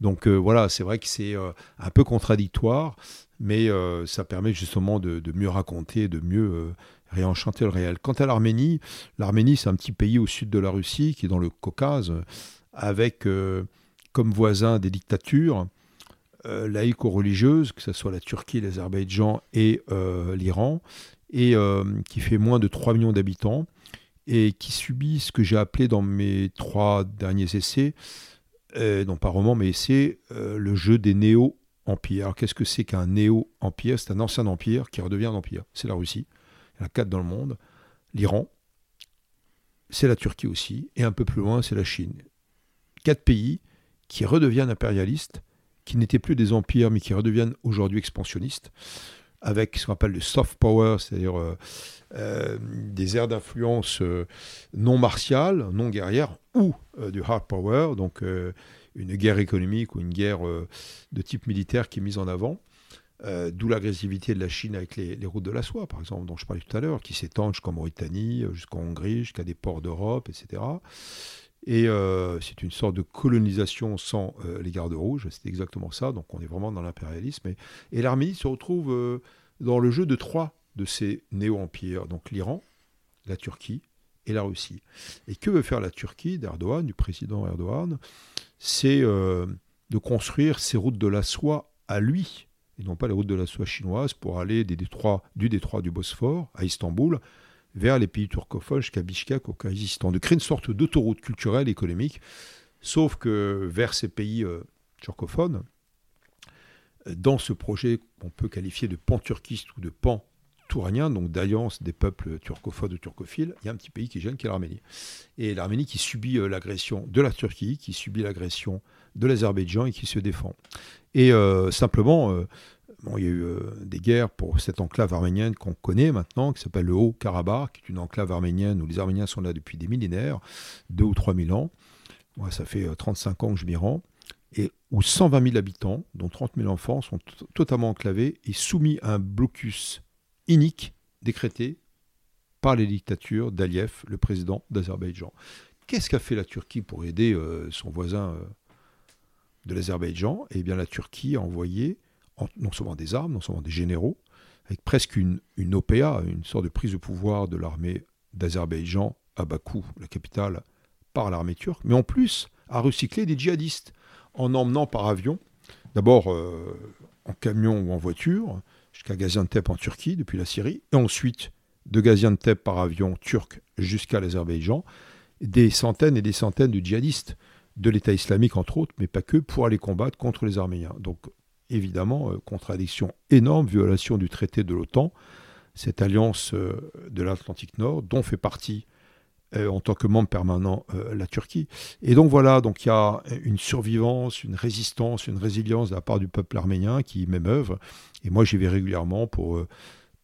Speaker 3: Donc voilà, c'est vrai que c'est un peu contradictoire, mais ça permet justement de, de, mieux raconter, de mieux réenchanter le réel. Quant à l'Arménie, l'Arménie c'est un petit pays au sud de la Russie qui est dans le Caucase, avec euh, comme voisins des dictatures euh, laïco-religieuses, que ce soit la Turquie, l'Azerbaïdjan et euh, l'Iran, et qui fait moins de 3 millions d'habitants, et qui subit ce que j'ai appelé dans mes trois derniers essais, non pas romans mais essais, le jeu des néo-empires. Alors qu'est-ce que c'est qu'un néo-empire? C'est un ancien empire qui redevient un empire. C'est la Russie il y quatre dans le monde, l'Iran, c'est la Turquie aussi, et un peu plus loin, c'est la Chine. Quatre pays qui redeviennent impérialistes, qui n'étaient plus des empires, mais qui redeviennent aujourd'hui expansionnistes, avec ce qu'on appelle le soft power, c'est-à-dire euh, euh, des aires d'influence euh, non martiales, non guerrières, ou du hard power, donc une guerre économique ou une guerre de type militaire qui est mise en avant. Euh, d'où l'agressivité de la Chine avec les, routes de la soie, par exemple, dont je parlais tout à l'heure, qui s'étendent jusqu'en Mauritanie, euh, jusqu'en Hongrie, jusqu'à des ports d'Europe, etc. Et euh, c'est une sorte de colonisation sans les gardes rouges, c'est exactement ça, donc on est vraiment dans l'impérialisme. Et, et l'Arménie se retrouve dans le jeu de trois de ces néo-empires, donc l'Iran, la Turquie et la Russie. Et que veut faire la Turquie d'Erdogan, du président Erdogan? C'est de construire ces routes de la soie à lui, et non pas les routes de la soie chinoise pour aller du détroit du Bosphore à Istanbul vers les pays turcophones jusqu'à Bishkek au Kyrgyzstan, de créer une sorte d'autoroute culturelle et économique, sauf que vers ces pays euh, turcophones, dans ce projet qu'on peut qualifier de pan-turquiste ou de donc d'alliance des peuples turcophones ou turcophiles, il y a un petit pays qui gêne, qui est l'Arménie. Et l'Arménie qui subit euh, l'agression de la Turquie, qui subit l'agression de l'Azerbaïdjan et qui se défend. Et euh, simplement, euh, bon, il y a eu des guerres pour cette enclave arménienne qu'on connaît maintenant, qui s'appelle le Haut-Karabakh, qui est une enclave arménienne où les Arméniens sont là depuis des millénaires, deux ou trois mille ans. Moi, ça fait 35 ans que je m'y rends. Et où 120 000 habitants, dont 30 000 enfants, sont totalement enclavés et soumis à un blocus inique décrété par les dictatures d'Aliyev, le président d'Azerbaïdjan. Qu'est-ce qu'a fait la Turquie pour aider son voisin de l'Azerbaïdjan, eh bien la Turquie a envoyé non seulement des armes, non seulement des généraux, avec presque une, une OPA, une sorte de prise de pouvoir de l'armée d'Azerbaïdjan à Bakou, la capitale, par l'armée turque, mais en plus a recyclé des djihadistes en emmenant par avion, d'abord euh, en camion ou en voiture, jusqu'à Gaziantep en Turquie, depuis la Syrie, et ensuite de Gaziantep par avion turc jusqu'à l'Azerbaïdjan, des centaines et des centaines de djihadistes de l'État islamique, entre autres, mais pas que, pour aller combattre contre les Arméniens. Donc, évidemment, euh, contradiction énorme, violation du traité de l'OTAN, cette alliance euh, de l'Atlantique Nord, dont fait partie en tant que membre permanent la Turquie. Et donc voilà, donc il y a une survivance, une résistance, une résilience de la part du peuple arménien qui m'émeuve. Et moi, j'y vais régulièrement pour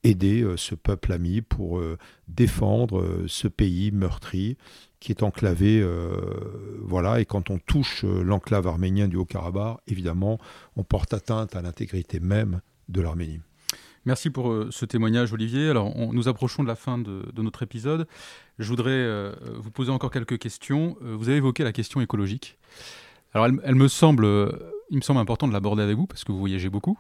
Speaker 3: aider ce peuple ami, pour défendre ce pays meurtri qui est enclavé, euh, voilà, et quand on touche euh, l'enclave arménienne du Haut-Karabakh, évidemment, on porte atteinte à l'intégrité même de l'Arménie.
Speaker 2: Merci pour euh, ce témoignage, Olivier. Alors, nous approchons de la fin de, notre épisode. Je voudrais vous poser encore quelques questions. vous avez évoqué la question écologique. Alors, elle, me semble il me semble important de l'aborder avec vous parce que vous voyagez beaucoup.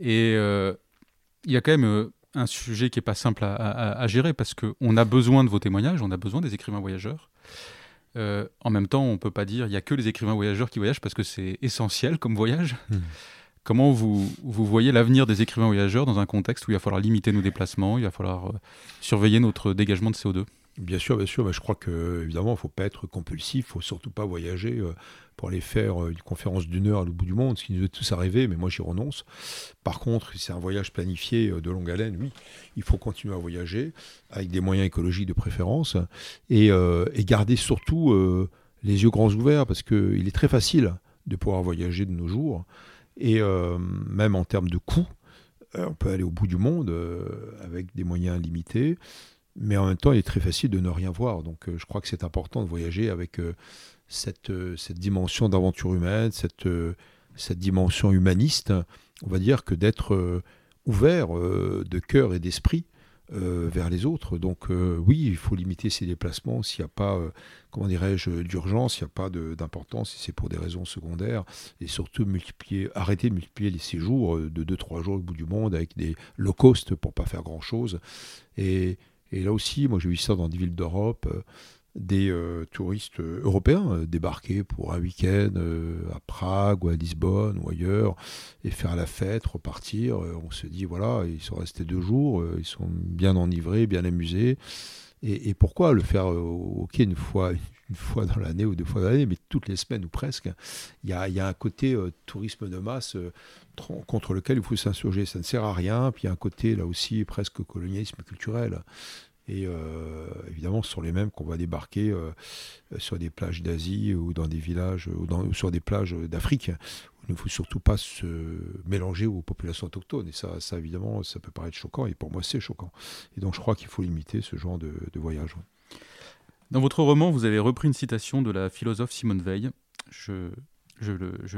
Speaker 2: Et il y a quand même un sujet qui n'est pas simple à, gérer parce qu'on a besoin de vos témoignages, on a besoin des écrivains voyageurs. en même temps, on ne peut pas dire il n'y a que les écrivains voyageurs qui voyagent parce que c'est essentiel comme voyage. Hmm. Comment vous, vous voyez l'avenir des écrivains voyageurs dans un contexte où il va falloir limiter nos déplacements, il va falloir surveiller notre dégagement de CO2
Speaker 3: Bien sûr, bien sûr. Mais je crois que évidemment, il ne faut pas être compulsif. Il faut surtout pas voyager euh, pour aller faire euh, une conférence d'une heure à l'autre bout du monde, ce qui nous est tous arrivé. Mais moi, j'y renonce. Par contre, si c'est un voyage planifié euh, de longue haleine, oui, il faut continuer à voyager avec des moyens écologiques de préférence et garder surtout les yeux grands ouverts parce qu'il est très facile de pouvoir voyager de nos jours et même en termes de coûts. On peut aller au bout du monde avec des moyens limités mais en même temps, il est très facile de ne rien voir. Donc, euh, je crois que c'est important de voyager avec euh, cette, euh, cette dimension d'aventure humaine, cette, cette dimension humaniste. On va dire que d'être ouvert de cœur et d'esprit vers les autres. Donc, oui, il faut limiter ses déplacements s'il n'y a pas, comment dirais-je, d'urgence, s'il n'y a pas d'importance, si c'est pour des raisons secondaires. Et surtout, multiplier, arrêter de multiplier les séjours de 2-3 jours au bout du monde avec des low cost pour pas faire grand-chose. Et et là aussi, moi j'ai vu ça dans des villes d'Europe, euh, des euh, touristes euh, européens débarquer pour un week-end à Prague ou à Lisbonne ou ailleurs et faire la fête, repartir. on se dit, voilà, ils sont restés deux jours, ils sont bien enivrés, bien amusés. Et, pourquoi le faire ok une fois, [LAUGHS] une fois dans l'année ou deux fois dans l'année, mais toutes les semaines ou presque? Il y a, y a, un côté tourisme de masse contre lequel il faut s'insurger. Ça ne sert à rien. Puis il y a un côté là aussi presque colonialisme culturel. Et euh, évidemment, ce sont les mêmes qu'on va débarquer euh, sur des plages d'Asie ou dans des villages ou, sur des plages d'Afrique. Il ne faut surtout pas se mélanger aux populations autochtones. Et ça, évidemment, ça peut paraître choquant. Et pour moi, c'est choquant. Et donc, je crois qu'il faut limiter ce genre de, voyage.
Speaker 2: Dans votre roman, vous avez repris une citation de la philosophe Simone Veil. Je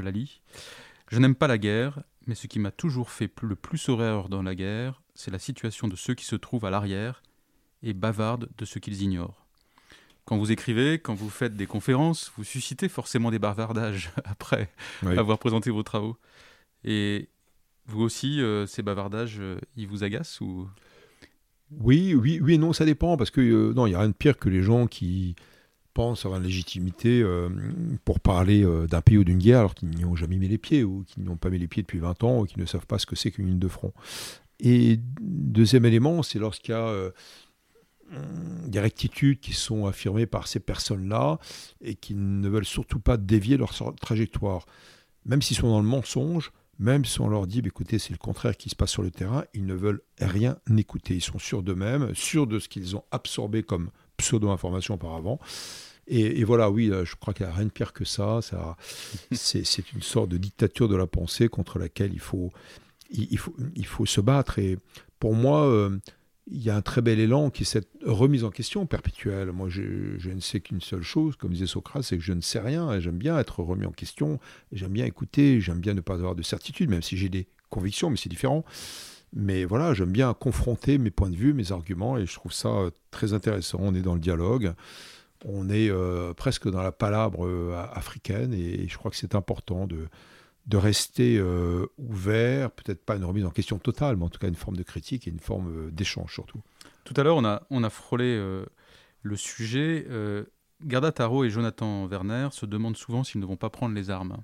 Speaker 2: la lis. Je n'aime pas la guerre, mais ce qui m'a toujours fait le plus horreur dans la guerre, c'est la situation de ceux qui se trouvent à l'arrière et bavardent de ce qu'ils ignorent. Quand vous écrivez, quand vous faites des conférences, vous suscitez forcément des bavardages [LAUGHS] après avoir présenté vos travaux. Et vous aussi, euh, ces bavardages, euh, ils vous agacent ou?
Speaker 3: Oui, oui, oui non, ça dépend parce que euh, non, il y a rien de pire que les gens qui pensent avoir une légitimité pour parler d'un pays ou d'une guerre alors qu'ils n'y ont jamais mis les pieds ou qu'ils n'y ont pas mis les pieds depuis 20 ans ou qu'ils ne savent pas ce que c'est qu'une ligne de front. Et deuxième élément, c'est lorsqu'il y a des rectitudes qui sont affirmées par ces personnes-là et qui ne veulent surtout pas dévier leur trajectoire. Même s'ils sont dans le mensonge, même si on leur dit, bah, écoutez, c'est le contraire qui se passe sur le terrain, ils ne veulent rien écouter. Ils sont sûrs d'eux-mêmes, sûrs de ce qu'ils ont absorbé comme pseudo-information auparavant. Et, voilà, oui, je crois qu'il n'y a rien de pire que ça. ça [LAUGHS] c'est une sorte de dictature de la pensée contre laquelle il faut, il, faut, il faut se battre. Et pour moi, euh, il y a un très bel élan qui est cette remise en question perpétuelle. Moi, je, ne sais qu'une seule chose, comme disait Socrate, c'est que je ne sais rien. J'aime bien être remis en question. J'aime bien écouter. J'aime bien ne pas avoir de certitude, même si j'ai des convictions, mais c'est différent. Mais voilà, j'aime bien confronter mes points de vue, mes arguments, et je trouve ça euh, très intéressant. On est dans le dialogue, on est euh, presque dans la palabre euh, africaine, et, je crois que c'est important de, de rester ouvert, peut-être pas une remise en question totale, mais en tout cas une forme de critique et une forme d'échange surtout.
Speaker 2: Tout à l'heure, on a, on a frôlé le sujet. Garda Taro et Jonathan Werner se demandent souvent s'ils ne vont pas prendre les armes.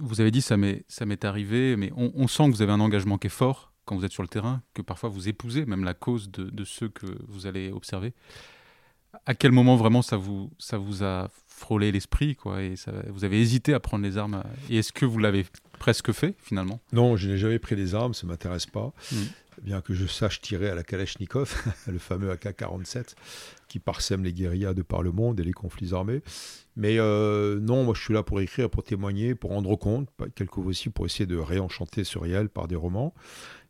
Speaker 2: Vous avez dit ça m'est arrivé, mais on, sent que vous avez un engagement qui est fort quand vous êtes sur le terrain, que parfois vous épousez même la cause de, ceux que vous allez observer. À quel moment vraiment ça vous ça vous a frôlé l'esprit quoi et ça, vous avez hésité à prendre les armes et est-ce que vous l'avez presque fait finalement?
Speaker 3: Non, je n'ai jamais pris les armes, ça m'intéresse pas. Hmm. Bien que je sache tirer à la Kalachnikov, [LAUGHS] le fameux AK-47 qui parsème les guérillas de par le monde et les conflits armés. Mais euh, non, moi je suis là pour écrire, pour témoigner, pour rendre compte, quelquefois aussi pour essayer de réenchanter ce réel par des romans.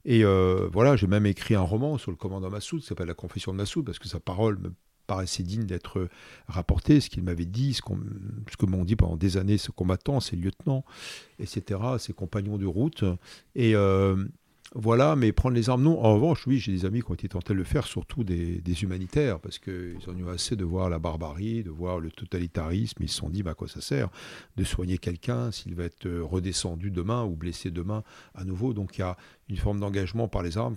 Speaker 3: Et euh, voilà, j'ai même écrit un roman sur le commandant Massoud, qui s'appelle La Confession de Massoud, parce que sa parole me paraissait digne d'être rapportée, ce qu'il m'avait dit, ce, ce que m'ont dit pendant des années ses combattants, ses lieutenants, etc., ses compagnons de route. Et euh, Voilà, mais prendre les armes, non. En revanche, oui, j'ai des amis qui ont été tentés de le faire, surtout des, humanitaires, parce qu'ils ont eu assez de voir la barbarie, de voir le totalitarisme. Ils se sont dit, bah, à quoi ça sert de soigner quelqu'un s'il va être redescendu demain ou blessé demain à nouveau? Donc il y a une forme d'engagement par les armes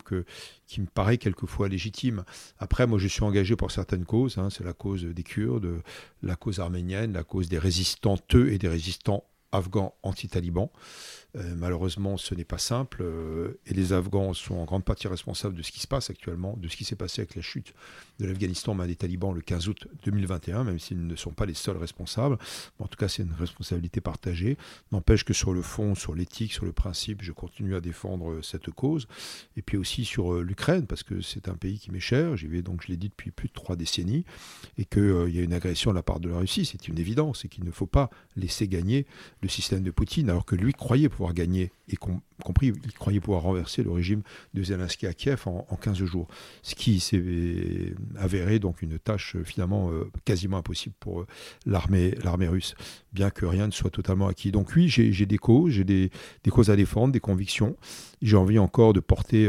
Speaker 3: qui me paraît quelquefois légitime. Après, moi, je suis engagé pour certaines causes. Hein. c'est la cause des Kurdes, la cause arménienne, la cause des résistantes et des résistants afghans anti-talibans. Euh, malheureusement, ce n'est pas simple euh, et les Afghans sont en grande partie responsables de ce qui se passe actuellement, de ce qui s'est passé avec la chute de l'Afghanistan main des talibans le 15 août 2021, même s'ils ne sont pas les seuls responsables. en tout cas, c'est une responsabilité partagée. N'empêche que sur le fond, sur l'éthique, sur le principe, je continue à défendre euh, cette cause. Et puis aussi sur l'Ukraine, parce que c'est un pays qui m'est cher. J'y vais donc, je l'ai dit, depuis plus de trois décennies, et qu'il y a une agression de la part de la Russie. C'est une évidence, et qu'il ne faut pas laisser gagner le système de Poutine, alors que lui croyait pouvoir gagner, y compris, il croyait pouvoir renverser le régime de Zelensky à Kiev en, 15 jours. Ce qui s'est avéré donc une tâche euh, finalement euh, quasiment impossible pour euh, l'armée, russe, bien que rien ne soit totalement acquis. Donc oui, j'ai, des causes, j'ai des, causes à défendre, des convictions. J'ai envie encore de porter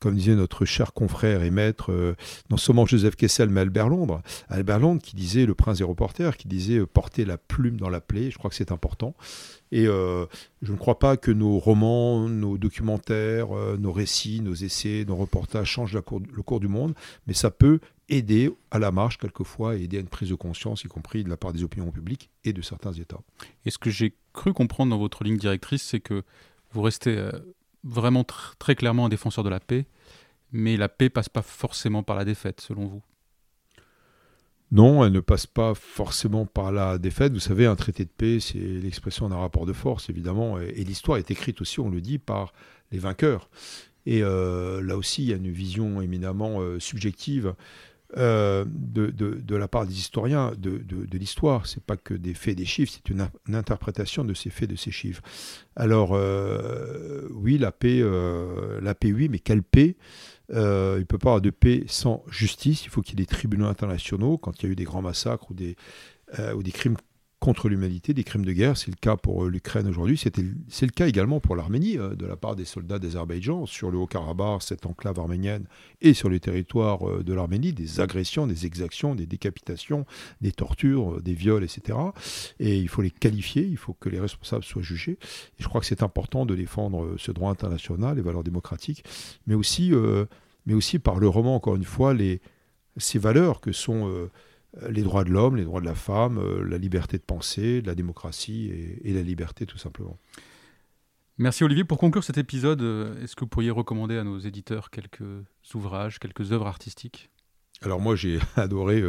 Speaker 3: comme disait notre cher confrère et maître, euh, non seulement Joseph Kessel, mais Albert Londres. Albert Londres qui disait, le prince des reporters, qui disait euh, porter la plume dans la plaie. Je crois que c'est important. Et euh, je ne crois pas que nos romans, nos documentaires, nos récits, nos essais, nos reportages changent le cours du monde, mais ça peut aider à la marche quelquefois et aider à une prise de conscience, y compris de la part des opinions publiques et de certains États.
Speaker 2: Et ce que j'ai cru comprendre dans votre ligne directrice, c'est que vous restez vraiment très clairement un défenseur de la paix, mais la paix passe pas forcément par la défaite, selon vous?
Speaker 3: Non, elle ne passe pas forcément par la défaite. Vous savez, un traité de paix, c'est l'expression d'un rapport de force, évidemment. Et, l'histoire est écrite aussi, on le dit, par les vainqueurs. Et euh, là aussi, il y a une vision éminemment euh, subjective euh, de, la part des historiens de, l'histoire. C'est pas que des faits, des chiffres, c'est une, interprétation de ces faits, de ces chiffres. Alors, oui, la paix, la paix, oui, mais quelle paix? Il ne peut pas avoir de paix sans justice. Il faut qu'il y ait des tribunaux internationaux. Quand il y a eu des grands massacres ou des, ou des crimes contre l'humanité, des crimes de guerre. C'est le cas pour euh, l'Ukraine aujourd'hui. C'est le cas également pour l'Arménie, euh, de la part des soldats d'Azerbaïdjan, sur le Haut-Karabakh, cette enclave arménienne, et sur le territoire euh, de l'Arménie, des agressions, des exactions, des décapitations, des tortures, des viols, etc. Et il faut les qualifier, il faut que les responsables soient jugés. Et je crois que c'est important de défendre ce droit international, les valeurs démocratiques, mais aussi, mais aussi par le roman, encore une fois, les, ces valeurs que sont les droits de l'homme, les droits de la femme, euh, la liberté de penser, la démocratie et, la liberté tout simplement.
Speaker 2: Merci Olivier. Pour conclure cet épisode, euh, est-ce que vous pourriez recommander à nos éditeurs quelques ouvrages, quelques œuvres artistiques?
Speaker 3: Alors moi j'ai [LAUGHS] adoré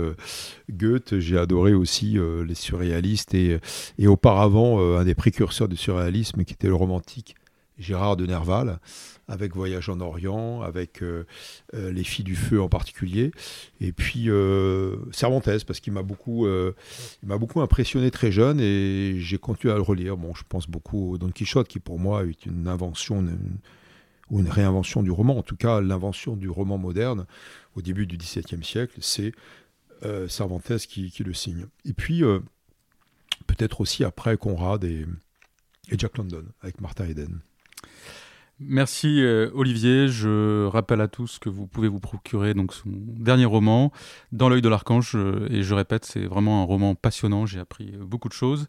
Speaker 3: Goethe, j'ai adoré aussi les surréalistes et, et auparavant un des précurseurs du surréalisme qui était le romantique Gérard de Nerval, avec Voyage en Orient, avec euh, euh, Les Filles du Feu en particulier, et puis euh, Cervantes, parce qu'il m'a beaucoup, impressionné très jeune, et j'ai continué à le relire. Je pense beaucoup au Don Quichotte, qui pour moi est une invention, ou une réinvention du roman, en tout cas l'invention du roman moderne au début du XVIIe siècle, c'est Cervantes qui, qui, le signe. Et puis, peut-être aussi après Conrad et, et Jack London, avec Martha Eden.
Speaker 2: Merci euh, Olivier. Je rappelle à tous que vous pouvez vous procurer donc son dernier roman, Dans l'œil de l'archange. Euh, et je répète, c'est vraiment un roman passionnant. J'ai appris euh, beaucoup de choses.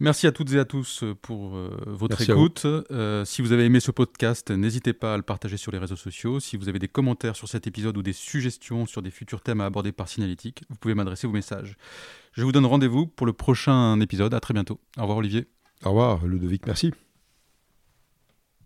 Speaker 2: Merci à toutes et à tous pour votre écoute. si vous avez aimé ce podcast, n'hésitez pas à le partager sur les réseaux sociaux. Si vous avez des commentaires sur cet épisode ou des suggestions sur des futurs thèmes à aborder par Signalétique, vous pouvez m'adresser vos messages. Je vous donne rendez-vous pour le prochain épisode. À très bientôt. Au revoir Olivier.
Speaker 3: Au revoir Ludovic, merci.